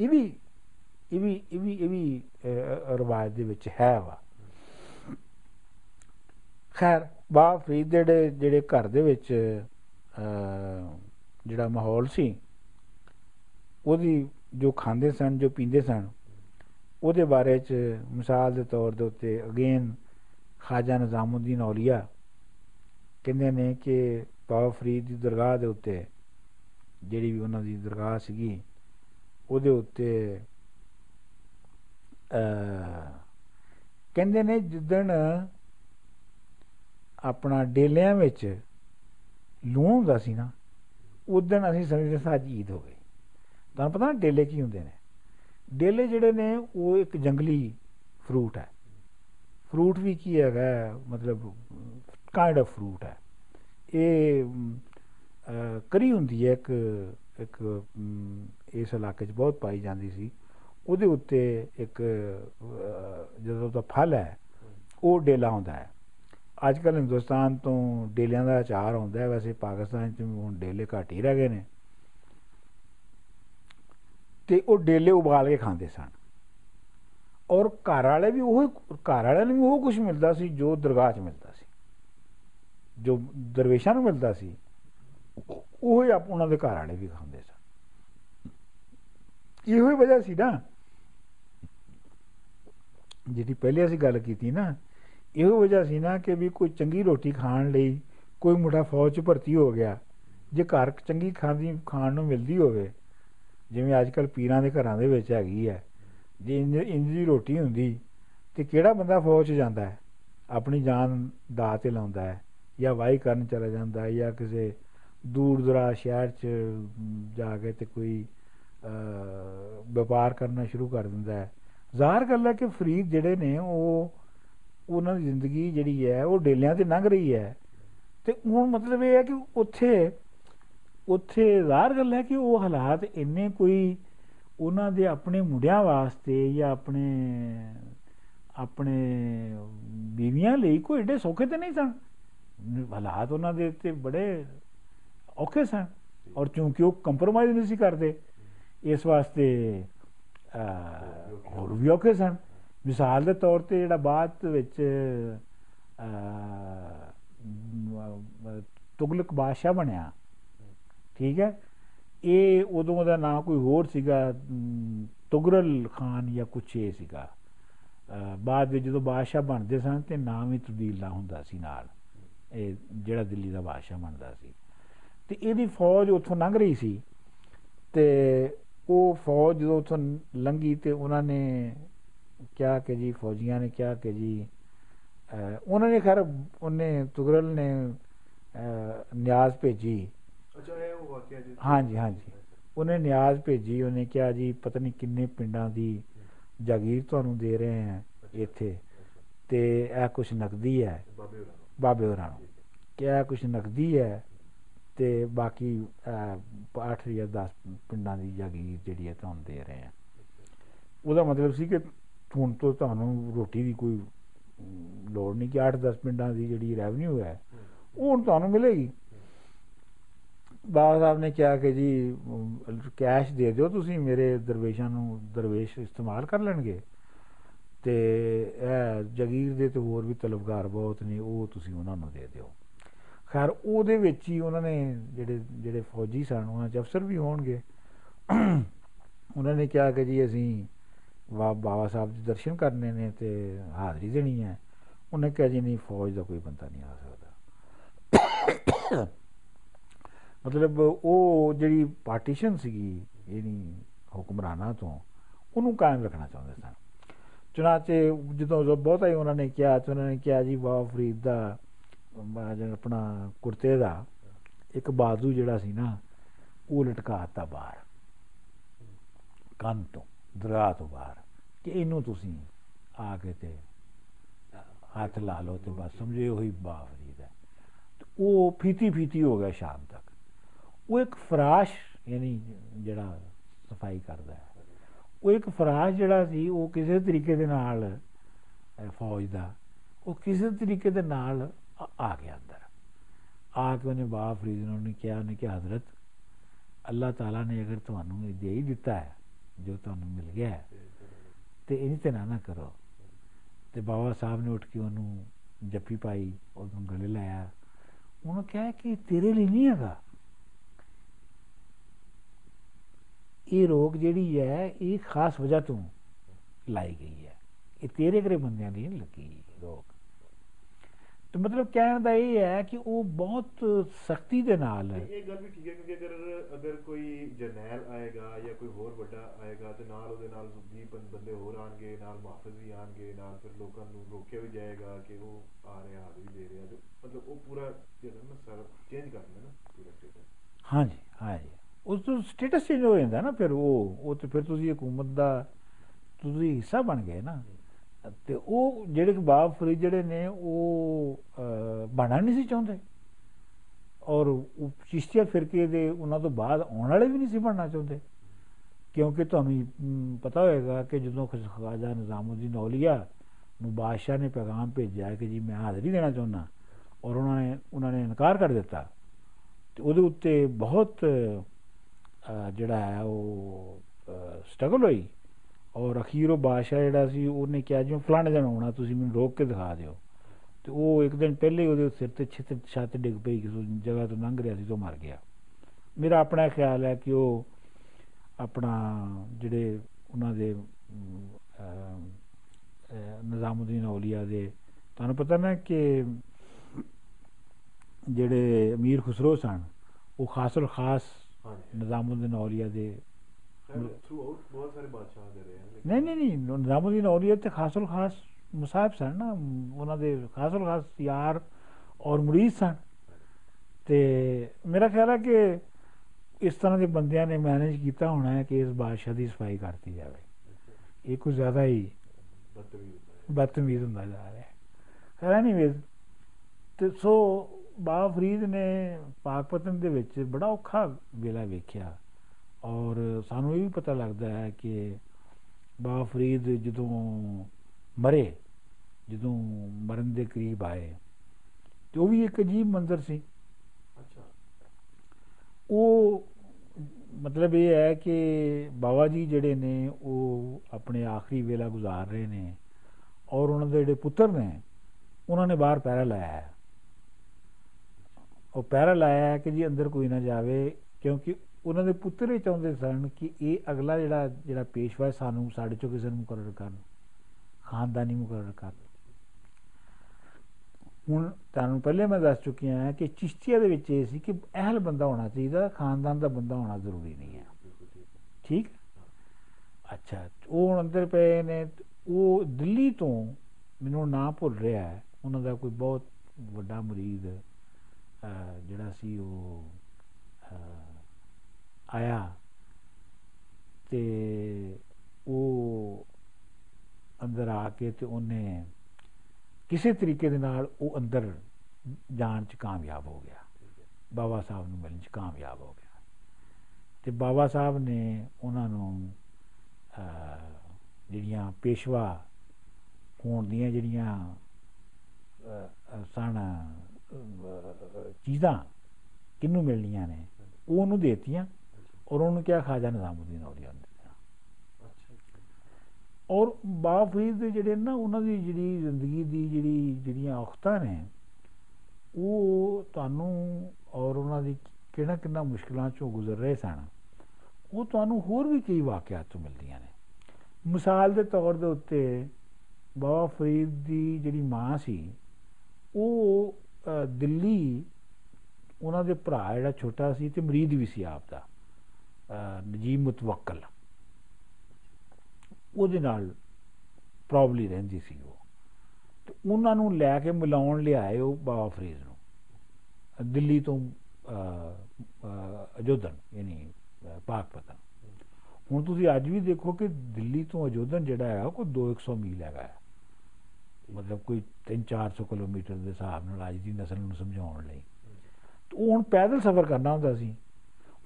ਇਹ ਵੀ ਇਹ ਵੀ ਇਹ ਵੀ ਇਹ ਵੀ ਅਹ, ਰਵਾਇਤ ਦੇ ਵਿੱਚ ਹੈ ਵਾ। ਖੈਰ ਬਾਬਾ ਫਰੀਦ ਦੇ ਜਿਹੜੇ ਜਿਹੜੇ ਘਰ ਦੇ ਵਿੱਚ ਅਹ, ਜਿਹੜਾ ਮਾਹੌਲ ਸੀ ਉਹਦੀ ਜੋ ਖਾਂਦੇ ਸਨ ਜੋ ਪੀਂਦੇ ਸਨ ਉਹਦੇ ਬਾਰੇ ਚ ਮਿਸਾਲ ਦੇ ਤੌਰ ਦੇ ਉੱਤੇ ਅਗੇਨ ਖਾਜਾ ਨਿਜ਼ਾਮੁਦੀਨ ਔਲੀਆ ਕਹਿੰਦੇ ਨੇ ਕਿ ਬਾਬਾ ਫਰੀਦ ਦੀ ਦਰਗਾਹ ਦੇ ਉੱਤੇ ਜਿਹੜੀ ਵੀ ਉਹਨਾਂ ਦੀ ਦਰਗਾਹ ਸੀਗੀ ਉਹਦੇ ਉੱਤੇ ਅਹ, ਕਹਿੰਦੇ ਨੇ ਜਿੱਦਣ ਆਪਣਾ ਡੇਲਿਆਂ ਵਿੱਚ ਲੂਣ ਹੁੰਦਾ ਸੀ ਨਾ ਉਦੋਂ ਅਸੀਂ ਸਮਝਦੇ ਸਾਂ ਅੱਜ ਈਦ ਹੋ ਗਈ ਤੁਹਾਨੂੰ ਪਤਾ ਨਾ ਡੇਲੇ ਕੀ ਹੁੰਦੇ ਨੇ। ਡੇਲੇ ਜਿਹੜੇ ਨੇ ਉਹ ਇੱਕ ਜੰਗਲੀ ਫਰੂਟ ਹੈ। ਫਰੂਟ ਵੀ ਕੀ ਹੈਗਾ ਹੈ, ਮਤਲਬ ਕਾਈਂਡ ਆਫ ਫਰੂਟ ਹੈ। ਇਹ ਮ, ਅਹ, ਕਰੀ ਹੁੰਦੀ ਹੈ ਇੱਕ ਇੱਕ ਮ, ਇਸ ਇਲਾਕੇ 'ਚ ਬਹੁਤ ਪਾਈ ਜਾਂਦੀ ਸੀ। ਉਹਦੇ ਉੱਤੇ ਇੱਕ ਅਹ, ਜਦੋਂ ਦਾ ਫਲ ਹੈ ਉਹ ਡੇਲਾ ਹੁੰਦਾ ਹੈ। ਅੱਜ ਕੱਲ੍ਹ ਹਿੰਦੁਸਤਾਨ ਤੋਂ ਡੇਲਿਆਂ ਦਾ ਅਚਾਰ ਆਉਂਦਾ ਹੈ। ਵੈਸੇ ਪਾਕਿਸਤਾਨ 'ਚ ਹੁਣ ਡੇਲੇ ਘੱਟ ਹੀ ਰਹਿ ਗਏ ਨੇ। ਤੇ ਉਹ ਡੇਲੇ ਉਬਾਲ ਕੇ ਖਾਂਦੇ ਸਨ। ਔਰ ਘਰ ਵਾਲੇ ਵੀ ਉਹ, ਘਰ ਵਾਲਿਆਂ ਨੂੰ ਵੀ ਉਹ ਕੁਝ ਮਿਲਦਾ ਸੀ ਜੋ ਦਰਗਾਹ 'ਚ ਮਿਲਦਾ ਸੀ। ਜੋ ਦਰਵੇਸ਼ਾਂ ਨੂੰ ਮਿਲਦਾ ਸੀ, ਉਹ ਹੀ ਆਪ ਉਹਨਾਂ ਦੇ ਘਰ ਵਾਲੇ ਵੀ ਖਾਂਦੇ ਸਨ। ਇਹੋ ਹੀ ਵਜ੍ਹਾ ਸੀ ਨਾ, ਜਿਹੜੀ ਪਹਿਲੇ ਅਸੀਂ ਗੱਲ ਕੀਤੀ ਨਾ, ਇਹੋ ਵਜ੍ਹਾ ਸੀ ਨਾ ਕਿ ਵੀ ਕੋਈ ਚੰਗੀ ਰੋਟੀ ਖਾਣ ਲਈ ਕੋਈ ਮੁੰਡਾ ਫੌਜ 'ਚ ਭਰਤੀ ਹੋ ਗਿਆ, ਜੇ ਘਰ ਚੰਗੀ ਖਾਂਦੀ, ਖਾਣ ਨੂੰ ਮਿਲਦੀ ਹੋਵੇ ਜਿਵੇਂ ਅੱਜ ਕੱਲ ਪੀਰਾਂ ਦੇ ਘਰਾਂ ਦੇ ਵਿੱਚ ਹੈਗੀ ਹੈ ਜੇ ਇੰਜ ਇੰਜ ਦੀ ਰੋਟੀ ਹੁੰਦੀ ਤੇ ਕਿਹੜਾ ਬੰਦਾ ਫੌਜ 'ਚ ਜਾਂਦਾ ਹੈ? ਆਪਣੀ ਜਾਨ ਦਾਅ ਤੇ ਲਾਉਂਦਾ ਹੈ ਜਾਂ ਵਾਹੀ ਕਰਨ ਚਲਾ ਜਾਂਦਾ ਹੈ ਜਾਂ ਕਿਸੇ ਦੂਰ ਦਰਾਜ ਸ਼ਹਿਰ 'ਚ ਮ, ਜਾ ਕੇ ਤੇ ਕੋਈ ਅਹ, ਵਪਾਰ ਕਰਨਾ ਸ਼ੁਰੂ ਕਰ ਦਿੰਦਾ ਹੈ। ਜ਼ਾਹਰ ਗੱਲ ਹੈ ਕਿ ਫਰੀਦ ਜਿਹੜੇ ਨੇ ਉਹ ਉਹਨਾਂ ਦੀ ਜ਼ਿੰਦਗੀ ਜਿਹੜੀ ਹੈ ਉਹ ਡੇਲਿਆਂ ਤੇ ਲੰਘ ਰਹੀ ਹੈ। ਤੇ ਹੁਣ ਮਤਲਬ ਇਹ ਹੈ ਕਿ ਉੱਥੇ ਉੱਥੇ ਜ਼ਾਹਰ ਗੱਲ ਹੈ ਕਿ ਉਹ ਹਾਲਾਤ ਇੰਨੇ ਕੋਈ ਉਹਨਾਂ ਦੇ ਆਪਣੇ ਮੁੰਡਿਆਂ ਵਾਸਤੇ ਜਾਂ ਆਪਣੇ ਆਪਣੇ ਬੀਵੀਆਂ ਲਈ ਕੋਈ ਏਡੇ ਸੌਖੇ ਤੇ ਨਹੀਂ ਸਨ। ਹਾਲਾਤ ਉਹਨਾਂ ਦੇ ਉੱਤੇ ਬੜੇ ਔਖੇ ਸਨ ਔਰ ਕਿਉਂਕਿ ਉਹ ਕੰਪਰੋਮਾਈਜ਼ ਨਹੀਂ ਸੀ ਕਰਦੇ ਇਸ ਵਾਸਤੇ ਅਹ, ਹੋਰ ਵੀ ਔਖੇ ਸਨ। ਮਿਸਾਲ ਦੇ ਤੌਰ ਤੇ ਜਿਹੜਾ ਬਾਅਦ ਵਿੱਚ ਅਹ, ਮ- ਤੁਗਲਕ ਬਾਦਸ਼ਾਹ ਬਣਿਆ ਠੀਕ ਹੈ? ਇਹ ਉਦੋਂ ਦਾ ਨਾਂ ਕੋਈ ਹੋਰ ਸੀਗਾ ਅਮ, ਤੁਗਰਲ ਖਾਨ ਜਾਂ ਕੁਛ ਇਹ ਸੀਗਾ। ਅਹ ਬਾਅਦ ਵਿੱਚ ਜਦੋਂ ਬਾਦਸ਼ਾਹ ਬਣਦੇ ਸਨ ਤੇ ਨਾਮ ਹੀ ਤਬਦੀਲ ਹੁੰਦਾ ਸੀ ਨਾਲ। ਇਹ ਜਿਹੜਾ ਦਿੱਲੀ ਦਾ ਬਾਦਸ਼ਾਹ ਬਣਦਾ ਸੀ। ਤੇ ਇਹਦੀ ਫੌਜ ਉੱਥੋਂ ਲੰਘ ਰਹੀ ਸੀ ਤੇ ਉਹ ਫੌਜ ਜਦੋਂ ਉੱਥੋਂ ਲੰਘੀ ਤੇ ਉਹਨਾਂ ਨੇ ਕਿਹਾ ਕਿ ਜੀ ਫੌਜੀਆਂ ਨੇ ਕਿਹਾ ਕਿ ਜੀ ਅਹ ਉਹਨਾਂ ਨੇ ਖੈਰ ਉਹਨੇ ਤੁਗਰਲ ਨੇ ਅਹ ਨਿਆਜ਼ ਭੇਜੀ। ਅੱਛਾ ਇਹ ਉਹ ਵਾਕਿਆ ਜੀ। ਹਾਂਜੀ, ਹਾਂਜੀ। ਉਹਨੇ ਨਿਆਜ਼ ਭੇਜੀ ਉਹਨੇ ਕਿਹਾ ਜੀ ਪਤਾ ਨਹੀਂ ਕਿੰਨੇ ਪਿੰਡਾਂ ਦੀ ਜਾਗੀਰ ਤੁਹਾਨੂੰ ਦੇ ਰਹੇ ਹੈ ਇੱਥੇ। ਤੇ ਇਹ ਕੁਛ ਨਕਦੀ ਹੈ। ਬਾਬੇ ਹੋਰਾਂ ਨੂੰ। ਬਾਬੇ ਹੋਰਾਂ ਨੂੰ। ਕਿ ਇਹ ਕੁਛ ਨਕਦੀ ਹੈ ਤੇ ਬਾਕੀ 8 ਜਾਂ 10 ਪਿੰਡਾਂ ਦੀ ਜਾਗੀਰ ਜਿਹੜੀ ਹੈ ਤੁਹਾਨੂੰ ਦੇ ਰਹੇ ਆ ਉਹਦਾ ਮਤਲਬ ਸੀ ਕਿ ਹੁਣ ਤੋਂ ਤੁਹਾਨੂੰ ਰੋਟੀ ਦੀ ਕੋਈ ਲੋੜ ਨਹੀਂ ਕਿ 8-10 ਪਿੰਡਾਂ ਦੀ ਜਿਹੜੀ ਰੈਵਨਿਊ ਹੈ। ਉਹ ਹੁਣ ਤੁਹਾਨੂੰ ਮਿਲੇਗੀ। ਬਾਬਾ ਸਾਹਿਬ ਨੇ ਕਿਹਾ ਕਿ ਜੀ ਅਮ, ਕੈਸ਼ ਦੇ ਦਿਓ ਤੁਸੀਂ ਮੇਰੇ ਦਰਵੇਸ਼ਾਂ ਨੂੰ ਦਰਵੇਸ਼ ਇਸਤੇਮਾਲ ਕਰ ਲੈਣਗੇ। ਤੇ ਇਹ ਜਗੀਰ ਦੇ ਤੇ ਹੋਰ ਵੀ ਤਲਬਗਾਰ ਬਹੁਤ ਨੇ ਉਹ ਤੁਸੀਂ ਉਹਨਾਂ ਨੂੰ ਦੇ ਦਿਓ। ਖੈਰ ਉਹਦੇ ਵਿੱਚ ਹੀ ਉਹਨਾਂ ਨੇ ਜਿਹੜੇ ਜਿਹੜੇ ਫੌਜੀ ਸਨ ਉਹਨਾਂ ਚ ਅਫਸਰ ਵੀ ਹੋਣਗੇ। ਉਹਨਾਂ ਨੇ ਕਿਹਾ ਕਿ ਜੀ ਅਸੀਂ ਵਾ ਬਾਬਾ ਸਾਹਿਬ ਦੇ ਦਰਸ਼ਨ ਕਰਨੇ ਨੇ ਤੇ ਹਾਜ਼ਰੀ ਦੇਣੀ ਹੈ। ਉਹਨੇ ਕਿਹਾ ਜੀ ਨਹੀਂ ਫੌਜ ਦਾ ਕੋਈ ਬੰਦਾ ਨਹੀਂ ਆ ਸਕਦਾ। ਮਤਲਬ ਉਹ ਜਿਹੜੀ ਪਾਰਟੀਸ਼ਨ ਸੀਗੀ ਇਹਨੀ ਹੁਕਮਰਾਨਾਂ ਤੋਂ ਉਹਨੂੰ ਕਾਇਮ ਰੱਖਣਾ ਚਾਹੁੰਦੇ ਸਨ। ਚੁਣਾਚੇ ਜਦੋਂ ਜੋ ਬਹੁਤਾ ਹੀ ਉਹਨਾਂ ਨੇ ਕਿਹਾ ਤੇ ਉਹਨਾਂ ਨੇ ਕਿਹਾ ਜੀ ਬਾਬਾ ਫਰੀਦ ਦਾ ਅਮ, ਜਿਹੜਾ ਆਪਣਾ ਕੁਰਤੇ ਦਾ ਇੱਕ ਬਾਜ਼ੂ ਜਿਹੜਾ ਸੀ ਨਾ ਉਹ ਲਟਕਾਤਾ ਬਾਹਰ। ਕੰਨ ਤੋਂ ਦਰਿਆ ਤੋਂ ਬਾਹਰ ਕਿ ਇਹਨੂੰ ਤੁਸੀਂ ਆ ਕੇ ਤੇ ਹੱਥ ਲਾ ਲਓ ਤੇ ਬਸ ਸਮਝੇ ਉਹੀ ਬਾਬਾ ਫਰੀਦ ਹੈ। ਤੇ ਉਹ ਫੀਤੀ ਫੀਤੀ ਹੋ ਗਿਆ ਸ਼ਾਮ ਤੱਕ। ਉਹ ਇੱਕ ਫਰਾਸ਼ ਯਾਨੀ ਜਿਹੜਾ ਸਫ਼ਾਈ ਕਰਦਾ ਹੈ ਉਹ ਇੱਕ ਫਰਾਸ਼ ਜਿਹੜਾ ਸੀ ਉਹ ਕਿਸੇ ਤਰੀਕੇ ਦੇ ਨਾਲ ਅਹ, ਫੌਜ ਦਾ ਉਹ ਕਿਸੇ ਤਰੀਕੇ ਦੇ ਨਾਲ ਆ- ਆ ਗਿਆ ਅੰਦਰ। ਆ ਕੇ ਉਹਨੇ ਬਾਬਾ ਫਰੀਦ ਨੂੰ ਉਹਨੇ ਕਿਹਾ ਉਹਨੇ ਕਿ ਹਜ਼ਰਤ ਅੱਲਾਹ ਤਾਲਾ ਨੇ ਅਗਰ ਤੁਹਾਨੂੰ ਇਹ ਦੇ ਹੀ ਦਿੱਤਾ ਹੈ ਜੋ ਤੁਹਾਨੂੰ ਮਿਲ ਗਿਆ ਹੈ ਤੇ ਇਹ ਤੇ ਨਾ ਨਾ ਕਰੋ। ਤੇ ਬਾਬਾ ਸਾਹਿਬ ਨੇ ਉੱਠ ਕੇ ਉਹਨੂੰ ਜੱਫੀ ਪਾਈ ਉਹਨੂੰ ਗਲੇ ਲਾਇਆ। ਉਹਨੂੰ ਕਿਹਾ ਕਿ ਤੇਰੇ ਲਈ ਨਹੀਂ ਹੈਗਾ। ਇਹ ਰੋਗ ਜਿਹੜੀ ਹੈ ਇਹ ਖਾਸ ਵਜ੍ਹਾ ਤੋਂ ਲਾਈ ਗਈ ਹੈ। ਇਹ ਤੇਰੇ ਘਰੇ ਬੰਦਿਆਂ ਲਈ ਨਹੀਂ ਲੱਗੀ ਰੋਗ। ਤੇ ਮਤਲਬ ਕਹਿਣ ਦਾ ਇਹ ਹੈ ਕਿ ਉਹ ਬਹੁਤ ਸਖਤੀ ਦੇ ਨਾਲ ਇਹ ਗੱਲ ਵੀ ਠੀਕ ਹੈ ਕਿਉਂਕਿ ਅਗਰ ਅਗਰ ਕੋਈ ਜਰਨੈਲ ਆਏਗਾ ਜਾਂ ਕੋਈ ਹੋਰ ਵੱਡਾ ਆਏਗਾ ਤੇ ਨਾਲ ਉਹਦੇ ਨਾਲ 20 ਬੰ- ਬੰਦੇ ਹੋਰ ਆਣਗੇ ਨਾਲ ਮੁਹਾਫਿਜ਼ ਵੀ ਆਣਗੇ ਨਾਲ ਫਿਰ ਲੋਕਾਂ ਨੂੰ ਰੋਕਿਆ ਵੀ ਜਾਏਗਾ ਕਿ ਉਹ ਆ ਰਿਹਾ ਹਾਜ਼ਰੀ ਦੇ ਰਿਹਾ। ਤੇ ਮਤਲਬ ਉਹ ਪੂਰਾ ਜਿਹੜਾ ਨਾ ਸਾਰਾ ਚੇਂਜ ਕਰ ਦਿੰਦਾ ਨਾ ਪੂਰਾ ਸਟੇਟਸ ਹਾਂਜੀ ਹਾਂਜੀ। ਉਸ ਤੋਂ ਸਟੇਟਸ ਚੇਂਜ ਹੋ ਜਾਂਦਾ ਨਾ ਫਿਰ ਉਹ ਉਹ ਤੇ ਫਿਰ ਤੁਸੀਂ ਹਕੂਮਤ ਦਾ ਤੁਸੀਂ ਹਿੱਸਾ ਬਣ ਗਏ ਨਾ। ਤੇ ਉਹ ਜਿਹੜੇ ਕਿ ਬਾਬ ਫਰੀਦ ਜਿਹੜੇ ਨੇ ਉਹ ਅਹ, ਬਣਨਾ ਨਹੀਂ ਸੀ ਚਾਹੁੰਦੇ। ਔਰ ਉਹ ਚਿਸ਼ਤੀਆ ਫਿਰਕੇ ਦੇ ਉਹਨਾਂ ਤੋਂ ਬਾਅਦ ਆਉਣ ਵਾਲੇ ਵੀ ਨਹੀਂ ਸੀ ਬਣਨਾ ਚਾਹੁੰਦੇ। ਕਿਉਂਕਿ ਤੁਹਾਨੂੰ ਅਮ, ਪਤਾ ਹੋਏਗਾ ਕਿ ਜਦੋਂ ਖਜ- ਖਵਾਜਾ ਨਿਜ਼ਾਮੁਦੀਨ ਔਲੀਆ ਨੂੰ ਬਾਦਸ਼ਾਹ ਨੇ ਪੈਗਾਮ ਭੇਜਿਆ ਕਿ ਜੀ ਮੈਂ ਹਾਜ਼ਰੀ ਦੇਣਾ ਚਾਹੁੰਦਾ ਔਰ ਉਹਨਾਂ ਨੇ ਉਹਨਾਂ ਨੇ ਇਨਕਾਰ ਕਰ ਦਿੱਤਾ ਤੇ ਉਹਦੇ ਉੱਤੇ ਬਹੁਤ ਅਹ, ਜਿਹੜਾ ਹੈ ਉਹ ਸਟਰਗਲ ਹੋਈ। ਔਰ ਅਖੀਰ ਉਹ ਬਾਦਸ਼ਾਹ ਜਿਹੜਾ ਸੀ ਉਹਨੇ ਕਿਹਾ ਜਿਵੇਂ ਫਲਾਣੇ ਦਿਨ ਆਉਣਾ ਤੁਸੀਂ ਮੈਨੂੰ ਰੋਕ ਕੇ ਦਿਖਾ ਦਿਓ। ਤੇ ਉਹ ਇੱਕ ਦਿਨ ਪਹਿਲੇ ਹੀ ਉਹਦੇ ਸਿਰ ਤੇ ਛਿੱਤ ਛੱਤ ਡਿੱਗ ਪਈ ਕਿਸੇ ਜਗ੍ਹਾ ਤੋਂ ਲੰਘ ਰਿਹਾ ਸੀ ਤੋਂ ਮਰ ਗਿਆ। ਮੇਰਾ ਆਪਣਾ ਖਿਆਲ ਹੈ ਕਿ ਉਹ ਆਪਣਾ ਜਿਹੜੇ ਉਹਨਾਂ ਦੇ ਅਮ, ਅਹ, ਅਹ, ਨਿਜ਼ਾਮੁਦੀਨ ਔਲੀਆ ਦੇ ਤੁਹਾਨੂੰ ਪਤਾ ਨਾ ਕਿ ਜਿਹੜੇ ਅਮੀਰ ਖੁਸਰੋ ਸਨ ਉਹ ਖਾਸਲ ਖਾਸ ਹਾਂਜੀ ਨਿਜ਼ਾਮੁਦੀਨ ਔਲੀਆ ਦੇ ਬਹੁਤ ਸਾਰੇ ਬਾਦਸ਼ਾਹ ਦੇ ਰਹੇ ਨਹੀਂ ਨਹੀਂ ਨਹੀਂ ਨਿਜ਼ਾਮੁਦੀਨ ਔਲੀਆ ਤੇ ਖਾਸਲ ਖਾਸ ਮੁਸਾਹਿਬ ਸਨ ਨਾ ਉਹਨਾਂ ਦੇ ਖਾਸਲ ਖਾਸ ਯਾਰ ਔਰ ਮੁਰੀਦ ਸਨ। ਤੇ ਮੇਰਾ ਖਿਆਲ ਹੈ ਕਿ ਇਸ ਤਰ੍ਹਾਂ ਦੇ ਬੰਦਿਆਂ ਨੇ ਮੈਨੇਜ ਕੀਤਾ ਹੋਣਾ ਹੈ ਕਿ ਇਸ ਬਾਦਸ਼ਾਹ ਦੀ ਸਫ਼ਾਈ ਕਰਤੀ ਜਾਵੇ। ਇਹ ਕੁਝ ਜ਼ਿਆਦਾ ਹੀ ਬਦਤਮੀਜ਼ ਹੁੰਦਾ ਜਾ ਰਿਹਾ ਹੈ। ਐਨੀਵੇਜ਼ ਤੇ ਸੋ ਬਾਬਾ ਫਰੀਦ ਨੇ ਪਾਕਪਤਨ ਦੇ ਵਿੱਚ ਬੜਾ ਔਖਾ ਵੇਲਾ ਵੇਖਿਆ ਔਰ ਸਾਨੂੰ ਇਹ ਵੀ ਪਤਾ ਲੱਗਦਾ ਹੈ ਕਿ ਬਾਬਾ ਫਰੀਦ ਜਦੋਂ ਮਰੇ ਜਦੋਂ ਮਰਨ ਦੇ ਕਰੀਬ ਆਏ ਤੇ ਉਹ ਵੀ ਇੱਕ ਅਜੀਬ ਮੰਜ਼ਰ ਸੀ। ਅੱਛਾ। ਉਹ ਮਤਲਬ ਇਹ ਹੈ ਕਿ ਬਾਬਾ ਜੀ ਜਿਹੜੇ ਨੇ ਉਹ ਆਪਣੇ ਆਖਰੀ ਵੇਲਾ ਗੁਜ਼ਾਰ ਰਹੇ ਨੇ ਔਰ ਉਹਨਾਂ ਦੇ ਜਿਹੜੇ ਪੁੱਤਰ ਨੇ ਉਹਨਾਂ ਨੇ ਬਾਹਰ ਪਹਿਰਾ ਲਾਇਆ ਹੈ। ਉਹ ਪਹਿਰਾ ਲਾਇਆ ਹੈ ਕਿ ਜੀ ਅੰਦਰ ਕੋਈ ਨਾ ਜਾਵੇ ਕਿਉਂਕਿ ਉਹਨਾਂ ਦੇ ਪੁੱਤਰ ਇਹ ਚਾਹੁੰਦੇ ਸਨ ਕਿ ਇਹ ਅਗਲਾ ਜਿਹੜਾ ਜਿਹੜਾ ਪੇਸ਼ਵਾ ਹੈ, ਸਾਨੂੰ ਸਾਡੇ ਚੋਂ ਕਿਸੇ ਨੂੰ ਮੁਕਰਰ ਕਰਨ ਖਾਨਦਾਨੀ ਮੁਕਰਰ ਕਰ ਹੁਣ ਤੁਹਾਨੂੰ ਪਹਿਲੇ ਮੈਂ ਦੱਸ ਚੁੱਕਿਆ ਹਾਂ ਕਿ ਚਿਸ਼ਤੀਆ ਦੇ ਵਿੱਚ ਇਹ ਸੀ ਕਿ ਅਹਿਲ ਬੰਦਾ ਹੋਣਾ ਚਾਹੀਦਾ ਖਾਨਦਾਨ ਦਾ ਬੰਦਾ ਹੋਣਾ ਜ਼ਰੂਰੀ ਨਹੀਂ ਹੈ। ਬਿਲਕੁਲ ਠੀਕ ਠੀਕ ਅੱਛਾ ਉਹ ਹੁਣ ਅੰਦਰ ਪਏ ਨੇ ਤੇ ਉਹ ਦਿੱਲੀ ਤੋਂ ਮੈਨੂੰ ਨਾਂ ਭੁੱਲ ਰਿਹਾ ਹੈ ਉਹਨਾਂ ਦਾ ਕੋਈ ਬਹੁਤ ਵੱਡਾ ਮੁਰੀਦ ਅਹ, ਜਿਹੜਾ ਸੀ ਉਹ ਅਹ, ਆਇਆ ਤੇ ਉਹ ਅੰਦਰ ਆ ਕੇ ਤੇ ਉਹਨੇ ਕਿਸੇ ਤਰੀਕੇ ਦੇ ਨਾਲ ਉਹ ਅੰਦਰ ਜਾਣ ਚ ਕਾਮਯਾਬ ਹੋ ਗਿਆ। ਠੀਕ ਹੈ ਬਾਬਾ ਸਾਹਿਬ ਨੂੰ ਮਿਲਣ ਚ ਕਾਮਯਾਬ ਹੋ ਗਿਆ। ਤੇ ਬਾਬਾ ਸਾਹਿਬ ਨੇ ਉਹਨਾਂ ਨੂੰ ਅਹ, ਜਿਹੜੀਆਂ ਪੇਸ਼ਵਾ ਹੋਣ ਦੀਆਂ ਜਿਹੜੀਆਂ ਅਹ, ਅਹ, ਸਨ ਅਹ, ਚੀਜ਼ਾਂ ਕਿਹਨੂੰ ਮਿਲਣੀਆਂ ਨੇ ਉਹ ਉਹਨੂੰ ਦੇਤੀਆਂ ਔਰ ਉਹਨੂੰ ਕਿਹਾ ਖਾਜਾ ਨਿਜ਼ਾਮੁਦੀਨ ਔਲੀਆ ਨੇ ਦਿੱਤੀਆਂ ਅੱਛਾ ਅੱਛਾ ਔਰ ਬਾਬਾ ਫਰੀਦ ਦੇ ਜਿਹੜੇ ਨਾ ਉਹਨਾਂ ਦੀ ਜਿਹੜੀ ਜ਼ਿੰਦਗੀ ਦੀ ਜਿਹੜੀ ਜਿਹੜੀਆਂ ਔਖਤਾਂ ਨੇ ਉਹ ਤੁਹਾਨੂੰ ਔਰ ਉਹਨਾਂ ਦੀ ਕਿਹੜਾ ਕਿੰਨਾ ਮੁਸ਼ਕਲਾਂ ਚੋਂ ਗੁਜ਼ਰ ਰਹੇ ਸਨ ਉਹ ਤੁਹਾਨੂੰ ਹੋਰ ਵੀ ਕਈ ਵਾਕਿਆਤ ਤੋਂ ਮਿਲਦੀਆਂ ਨੇ। ਮਿਸਾਲ ਦੇ ਤੌਰ ਦੇ ਉੱਤੇ ਬਾਬਾ ਫਰੀਦ ਦੀ ਜਿਹੜੀ ਮਾਂ ਸੀ ਉਹ ਅਹ, ਦਿੱਲੀ ਉਹਨਾਂ ਦੇ ਭਰਾ ਜਿਹੜਾ ਛੋਟਾ ਸੀ ਤੇ ਮਰੀਦ ਵੀ ਸੀ ਆਪ ਦਾ ਅਹ, ਨਜੀਬ ਮੁਤਵਕਲ। ਉਹਦੇ ਨਾਲ ਪ੍ਰੋਬਲੀ ਰਹਿੰਦੀ ਸੀ ਉਹ। ਤੇ ਉਹਨਾਂ ਨੂੰ ਲੈ ਕੇ ਮਿਲਾਉਣ ਲਿਆਏ ਉਹ ਬਾਬਾ ਫਰੀਦ ਨੂੰ। ਦਿੱਲੀ ਤੋਂ ਅਹ, ਅਹ, ਅਜੋਧਨ ਯਾਨੀ ਅਹ, ਪਾਕਪਤਨ ਹੁਣ ਤੁਸੀਂ ਅੱਜ ਵੀ ਦੇਖੋ ਕਿ ਦਿੱਲੀ ਤੋਂ ਅਜੋਧਨ ਜਿਹੜਾ ਹੈ ਉਹ ਕੋਈ 200 ਮੀਲ ਹੈਗਾ ਹੈ। ਮਤਲਬ ਕੋਈ 3-400 ਕਿਲੋਮੀਟਰ ਦੇ ਹਿਸਾਬ ਨਾਲ ਅੱਜ ਦੀ ਨਸਲ ਨੂੰ ਸਮਝਾਉਣ ਲਈ। ਤੇ ਉਹ ਹੁਣ ਪੈਦਲ ਸਫ਼ਰ ਕਰਨਾ ਹੁੰਦਾ ਸੀ।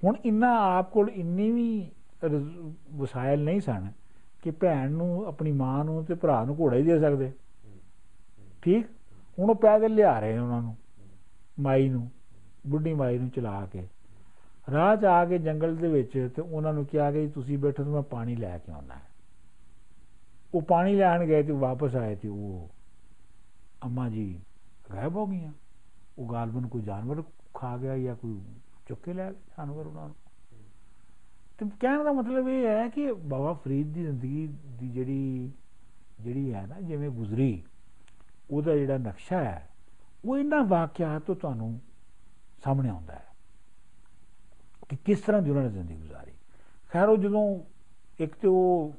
ਹੁਣ ਇੰਨਾ ਆਪ ਕੋਲ ਇੰਨੀ ਵੀ ਰਜ਼- ਵਸਾਇਲ ਨਹੀਂ ਸਨ ਕਿ ਭੈਣ ਨੂੰ, ਆਪਣੀ ਮਾਂ ਨੂੰ ਤੇ ਭਰਾ ਨੂੰ ਘੋੜਾ ਹੀ ਦੇ ਸਕਦੇ। ਠੀਕ? ਹੁਣ ਉਹ ਪੈਦਲ ਲਿਆ ਰਹੇ ਨੇ ਉਹਨਾਂ ਨੂੰ, ਮਾਈ ਨੂੰ, ਬੁੱਢੀ ਮਾਈ ਨੂੰ ਚਲਾ ਕੇ। ਰਾਹ 'ਚ ਆ ਕੇ ਜੰਗਲ ਦੇ ਵਿੱਚ ਤੇ ਉਹਨਾਂ ਨੂੰ ਕਿਹਾ ਕਿ ਤੁਸੀਂ ਬੈਠੋ ਤੇ ਮੈਂ ਪਾਣੀ ਲੈ ਕੇ ਆਉਣਾ। ਹੈ ਉਹ ਪਾਣੀ ਲੈਣ ਗਏ ਤੇ ਵਾਪਸ ਆਏ ਤੇ ਉਹ ਅੰਮਾ ਜੀ ਗਾਇਬ ਹੋ ਗਈਆਂ। ਉਹ ਗਾਲਬਨ ਕੋਈ ਜਾਨਵਰ ਖਾ ਗਿਆ ਜਾਂ ਕੋਈ ਚੁੱਕ ਕੇ ਲੈ ਗਿਆ ਜਾਨਵਰ ਉਹਨਾਂ ਨੂੰ। ਤੇ ਕਹਿਣ ਦਾ ਮਤਲਬ ਇਹ ਹੈ ਕਿ ਬਾਬਾ ਫਰੀਦ ਦੀ ਜ਼ਿੰਦਗੀ ਦੀ ਜਿਹੜੀ ਜਿਹੜੀ ਹੈ ਨਾ ਜਿਵੇਂ ਗੁਜ਼ਰੀ ਉਹਦਾ ਜਿਹੜਾ ਨਕਸ਼ਾ ਹੈ ਉਹ ਇਹਨਾਂ ਵਾਕਿਆਤ ਤੋਂ ਤੁਹਾਨੂੰ ਸਾਹਮਣੇ ਆਉਂਦਾ ਹੈ ਕਿ ਕਿਸ ਤਰ੍ਹਾਂ ਦੀ ਉਹਨਾਂ ਨੇ ਜ਼ਿੰਦਗੀ ਗੁਜ਼ਾਰੀ। ਖੈਰ ਉਹ ਜਦੋਂ ਇੱਕ ਤੇ ਉਹ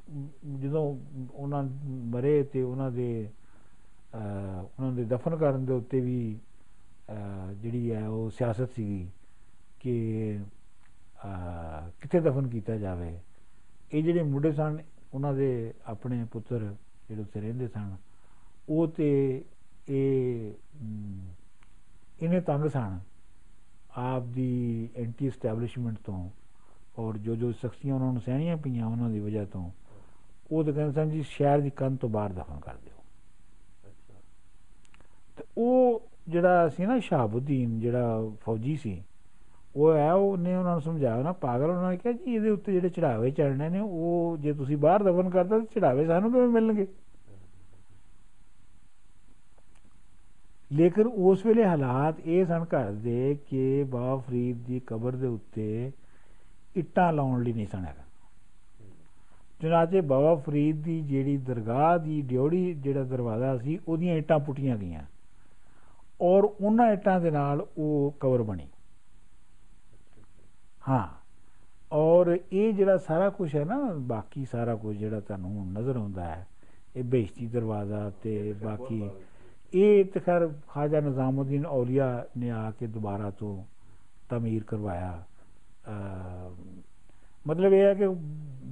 ਜਦੋਂ ਉਹਨਾਂ ਮਰੇ ਤੇ ਉਹਨਾਂ ਦੇ ਅਹ, ਉਹਨਾਂ ਦੇ ਦਫਨ ਕਰਨ ਦੇ ਉੱਤੇ ਵੀ ਅਹ, ਜਿਹੜੀ ਹੈ ਉਹ ਸਿਆਸਤ ਸੀਗੀ ਕਿ ਅਹ, ਕਿੱਥੇ ਦਫਨ ਕੀਤਾ ਜਾਵੇ। ਇਹ ਜਿਹੜੇ ਮੁੰਡੇ ਸਨ ਉਹਨਾਂ ਦੇ ਆਪਣੇ ਪੁੱਤਰ ਜਿਹੜੇ ਉੱਥੇ ਰਹਿੰਦੇ ਸਨ ਉਹ ਤੇ ਇਹ ਅਮ, ਇਹਨੇ ਤੰਗ ਸਨ। ਆਪ ਦੀ ਐਂਟੀ ਸਟੈਬਲਿਸ਼ਮੈਂਟ ਤੋਂ ਔਰ ਜੋ ਜੋ ਸਖਤੀਆਂ ਉਹਨਾਂ ਨੂੰ ਸਹਿਣੀਆਂ ਪਈਆਂ ਉਹਨਾਂ ਦੀ ਵਜ੍ਹਾ ਤੋਂ ਉਹ ਤਾਂ ਕਹਿੰਦੇ ਸਨ ਜੀ ਸ਼ਹਿਰ ਦੀ ਕੰਧ ਤੋਂ ਬਾਹਰ ਦਫਨ ਕਰ ਦਿਓ। ਅੱਛਾ ਤੇ ਉਹ ਜਿਹੜਾ ਸੀ ਨਾ ਸ਼ਹਾਬੁੱਦੀਨ, ਜਿਹੜਾ ਫੌਜੀ ਸੀ, ਉਹ ਹੈ ਉਹਨੇ ਉਹਨਾਂ ਨੂੰ ਸਮਝਾਇਆ ਨਾ ਪਾਗਲ, ਉਹਨਾਂ ਨੇ ਕਿਹਾ ਜੀ ਇਹਦੇ ਉੱਤੇ ਜਿਹੜੇ ਚੜਾਵੇ ਚੜਨੇ ਨੇ, ਉਹ ਜੇ ਤੁਸੀਂ ਬਾਹਰ ਦਫਨ ਕਰਤਾ ਤੇ ਚੜਾਵੇ ਸਾਨੂੰ ਕਿਵੇਂ ਮਿਲਣਗੇ? ਲੇਕਿਨ ਉਸ ਵੇਲੇ ਹਾਲਾਤ ਇਹ ਸਨ ਘਰ ਦੇ ਕਿ ਬਾਬਾ ਫਰੀਦ ਦੀ ਕਬਰ ਦੇ ਉੱਤੇ ਇੱਟਾਂ ਲਾਉਣ ਲਈ ਨਹੀਂ ਸਨ ਹੈਗਾ। ਚੁਨਾਚੇ ਬਾਬਾ ਫਰੀਦ ਦੀ ਜਿਹੜੀ ਦਰਗਾਹ ਦੀ ਡਿਉੜੀ ਜਿਹੜਾ ਦਰਵਾਜ਼ਾ ਸੀ, ਉਹਦੀਆਂ ਇੱਟਾਂ ਪੁੱਟੀਆਂ ਗਈਆਂ। ਔਰ ਉਹਨਾਂ ਇੱਟਾਂ ਦੇ ਨਾਲ ਉਹ ਕਬਰ ਬਣੀ। ਹਾਂ ਔਰ ਇਹ ਜਿਹੜਾ ਸਾਰਾ ਕੁਝ ਹੈ ਨਾ ਬਾਕੀ ਸਾਰਾ ਕੁਝ ਜਿਹੜਾ ਤੁਹਾਨੂੰ ਨਜ਼ਰ ਆਉਂਦਾ ਹੈ ਇਹ ਬੇਇੱਜ਼ਤੀ ਦਰਵਾਜ਼ਾ ਤੇ ਬਾਕੀ ਇਹ ਤੇ ਖੈਰ ਖਾਜਾ ਨਿਜ਼ਾਮੁਦੀਨ ਔਲੀਆ ਨੇ ਆ ਕੇ ਦੁਬਾਰਾ ਤੋਂ ਤਮੀਰ ਕਰਵਾਇਆ। ਮਤਲਬ ਇਹ ਹੈ ਕਿ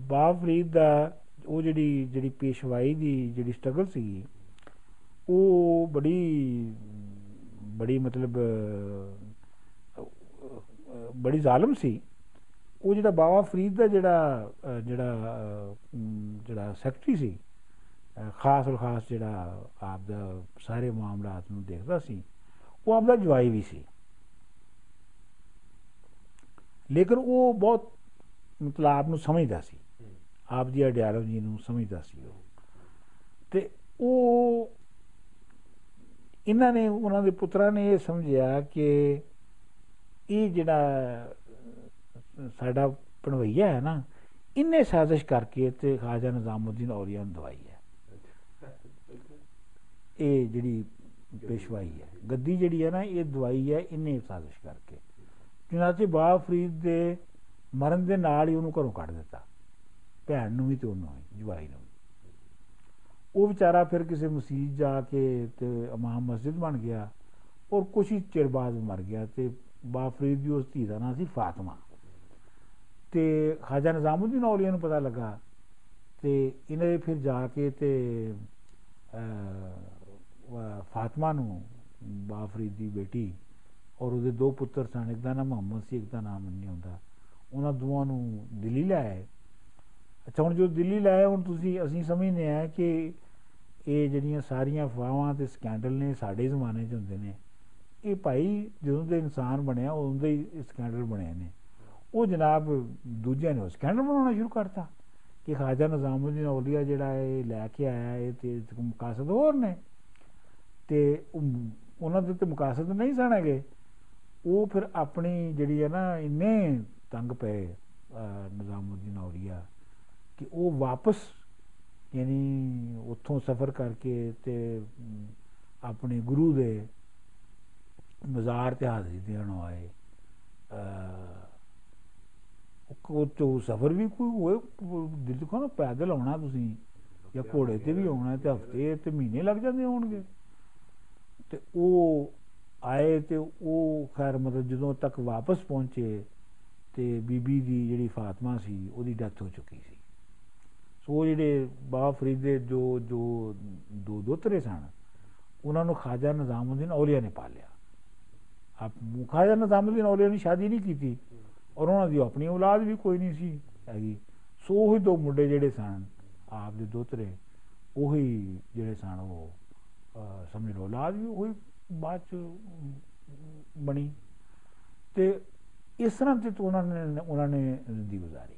ਬਾਬ ਫਰੀਦ ਦਾ ਉਹ ਜਿਹੜੀ ਜਿਹੜੀ ਪੇਸ਼ਵਾਈ ਦੀ ਜਿਹੜੀ ਸਟਰਗਲ ਸੀ ਉਹ ਬੜੀ ਬੜੀ ਮਤਲਬ ਬੜੀ ਜ਼ਾਲਮ ਸੀ ਉਹ ਜਿਹੜਾ ਬਾਬਾ ਫਰੀਦ ਦਾ ਜਿਹੜਾ ਜਿਹੜਾ ਜਿਹੜਾ ਸੈਕਟਰੀ ਸੀ ਖਾਸ ਔਰ ਖਾਸ ਜਿਹੜਾ ਆਪ ਦਾ ਸਾਰੇ ਮਾਮਲਾਤ ਨੂੰ ਦੇਖਦਾ ਸੀ ਉਹ ਆਪ ਦਾ ਜਵਾਈ ਵੀ ਸੀ ਲੇਕਿਨ ਉਹ ਬਹੁਤ ਮਤਲਬ ਆਪ ਨੂੰ ਸਮਝਦਾ ਸੀ ਆਪ ਦੀ ਆਈਡੀਓਲੋਜੀ ਨੂੰ ਸਮਝਦਾ ਸੀ ਉਹ ਤੇ ਉਹ ਇਹਨਾਂ ਨੇ ਉਹਨਾਂ ਦੇ ਪੁੱਤਰਾਂ ਨੇ ਇਹ ਸਮਝਿਆ ਕਿ ਇਹ ਜਿਹੜਾ ਅਹ, ਸਾਡਾ ਪਣਵਈਆ ਹੈ ਨਾ ਇਹਨੇ ਸਾਜ਼ਿਸ਼ ਕਰਕੇ ਤੇ ਖਾਜਾ ਨਿਜ਼ਾਮੁਦੀਨ ਔਲੀਆ ਨੂੰ ਦਵਾਈ ਹੈ। ਇਹ ਜਿਹੜੀ ਪੇਸ਼ਵਾਈ ਹੈ। ਗੱਦੀ ਜਿਹੜੀ ਹੈ ਨਾ ਇਹ ਦਵਾਈ ਹੈ ਇਹਨੇ ਸਾਜ਼ਿਸ਼ ਕਰਕੇ। ਚੁਨਾਚੇ ਬਾਬਾ ਫਰੀਦ ਦੇ ਮਰਨ ਦੇ ਨਾਲ ਹੀ ਉਹਨੂੰ ਘਰੋਂ ਕੱਢ ਦਿੱਤਾ। ਭੈਣ ਨੂੰ ਵੀ ਤੇ ਉਹਨੂੰ ਵੀ ਜਵਾਈ ਨੂੰ ਵੀ। ਉਹ ਵਿਚਾਰਾ ਫਿਰ ਕਿਸੇ ਮਸਜਿਦ ਜਾ ਕੇ ਤੇ ਇਮਾਮ ਮਸਜਿਦ ਬਣ ਗਿਆ ਔਰ ਕੁਛ ਹੀ ਚਿਰ ਬਾਅਦ ਮਰ ਗਿਆ ਤੇ ਬਾਬਾ ਫਰੀਦ ਦੀ ਉਸ ਧੀ ਦਾ ਨਾਂ ਸੀ ਫਾਤਮਾ। ਤੇ ਖਾਜਾ ਨਿਜ਼ਾਮੁਦੀਨ ਔਲੀਆ ਨੂੰ ਪਤਾ ਲੱਗਾ ਤੇ ਇਹਨੇ ਫਿਰ ਜਾ ਕੇ ਤੇ ਅਹ, ਫਾਤਮਾ ਨੂੰ ਬਾਬਾ ਫਰੀਦ ਦੀ ਬੇਟੀ ਔਰ ਉਹਦੇ ਦੋ ਪੁੱਤਰ ਸਨ ਇੱਕ ਦਾ ਨਾਮ ਮੁਹੰਮਦ ਸੀ ਇੱਕ ਦਾ ਨਾਮ ਨਹੀਂ ਹੁੰਦਾ। ਉਹਨਾਂ ਦੋਵਾਂ ਨੂੰ ਦਿੱਲੀ ਲੈ ਆਏ। ਅੱਛਾ ਹੁਣ ਜੋ ਦਿੱਲੀ ਲੈ ਹੁਣ ਤੁਸੀਂ ਅਸੀਂ ਸਮਝਦੇ ਆ ਕਿ ਇਹ ਜਿਹੜੀਆਂ ਸਾਰੀਆਂ ਅਫਵਾਹਾਂ ਤੇ ਸਕੈਂਡਲ ਨੇ ਸਾਡੇ ਜ਼ਮਾਨੇ 'ਚ ਹੁੰਦੇ ਨੇ ਇਹ ਭਾਈ ਜਦੋਂ ਦੇ ਇਨਸਾਨ ਬਣਿਆ ਉਦੋਂ ਦੇ ਹੀ ਸਕੈਂਡਲ ਬਣੇ ਨੇ। ਉਹ ਜਨਾਬ ਦੂਜਿਆਂ ਨੇ ਉਹ ਸਕੈਂਡਲ ਬਣਾਉਣਾ ਸ਼ੁਰੂ ਕਰਤਾ ਕਿ ਖਾਜਾ ਨਿਜ਼ਾਮੁਦੀਨ ਔਲੀਆ ਜਿਹੜਾ ਇਹ ਲੈ ਕੇ ਆਇਆ ਇਹ ਤੇ ਮਕਾਸਦ ਹੋਰ ਨੇ। ਤੇ ਉਹ- ਉਹਨਾਂ ਦੇ ਤੇ ਮਕਾਸਦ ਨਹੀਂ ਸਨ ਹੈਗੇ। ਉਹ ਫਿਰ ਆਪਣੀ ਜਿਹੜੀ ਹੈ ਨਾ ਇੰਨੇ ਤੰਗ ਪਏ ਅਹ, ਨਿਜ਼ਾਮੁਦੀਨ ਔਲੀਆ ਕਿ ਉਹ ਵਾਪਸ ਯਾਨੀ ਉੱਥੋਂ ਸਫ਼ਰ ਕਰਕੇ ਤੇ ਆਪਣੇ ਗੁਰੂ ਦੇ ਮਜ਼ਾਰ ਤੇ ਹਾਜ਼ਰੀ ਦੇਣ ਆਏ। ਉਹ ਤੋਂ ਸਫ਼ਰ ਵੀ ਕੋਈ ਹੋਏ ਦਿਲ ਤੋਂ ਨਾ ਪੈਦਲ ਆਉਣਾ ਤੁਸੀਂ ਜਾਂ ਘੋੜੇ ਤੇ ਵੀ ਆਉਣਾ ਤੇ ਹਫ਼ਤੇ ਤੇ ਮਹੀਨੇ ਲੱਗ ਜਾਂਦੇ ਹੋਣਗੇ। ਤੇ ਉਹ ਆਏ ਤੇ ਉਹ ਖੈਰ ਮਤਲਬ ਜਦੋਂ ਤੱਕ ਵਾਪਸ ਪਹੁੰਚੇ ਤੇ ਬੀਬੀ ਦੀ ਜਿਹੜੀ ਫਾਤਮਾ ਸੀ ਉਹਦੀ ਡੈਥ ਹੋ ਚੁੱਕੀ ਸੀ। ਸੋ ਉਹ ਜਿਹੜੇ ਬਾਬਾ ਫਰੀਦ ਦੇ ਜੋ ਜੋ ਦੋ ਦੋਤਰੇ ਸਨ ਉਹਨਾਂ ਨੂੰ ਖਾਜਾ ਨਿਜ਼ਾਮੁਦੀਨ ਔਲੀਆ ਨੇ ਪਾਲਿਆ। ਆਪ ਖਾਜਾ ਨਿਜ਼ਾਮੁਦੀਨ ਔਲੀਆ ਨੇ ਸ਼ਾਦੀ ਨਹੀਂ ਕੀਤੀ ਔਰ ਉਹਨਾਂ ਦੀ ਆਪਣੀ ਔਲਾਦ ਵੀ ਕੋਈ ਨਹੀਂ ਸੀ ਹੈਗੀ। ਸੋ ਉਹੀ ਦੋ ਮੁੰਡੇ ਜਿਹੜੇ ਸਨ ਆਪ ਦੇ ਦੋਤਰੇ ਉਹੀ ਜਿਹੜੇ ਸਨ ਉਹ ਅਹ, ਸਮਝ ਲਓ ਔਲਾਦ ਵੀ ਉਹੀ ਬਾਅਦ ਚ ਅਮ, ਬਣੀ। ਤੇ ਇਸ ਤਰ੍ਹਾਂ ਤੇ ਉਹਨਾਂ ਨੇ ਉਹਨਾਂ ਨੇ ਜ਼ਿੰਦਗੀ ਗੁਜ਼ਾਰੀ।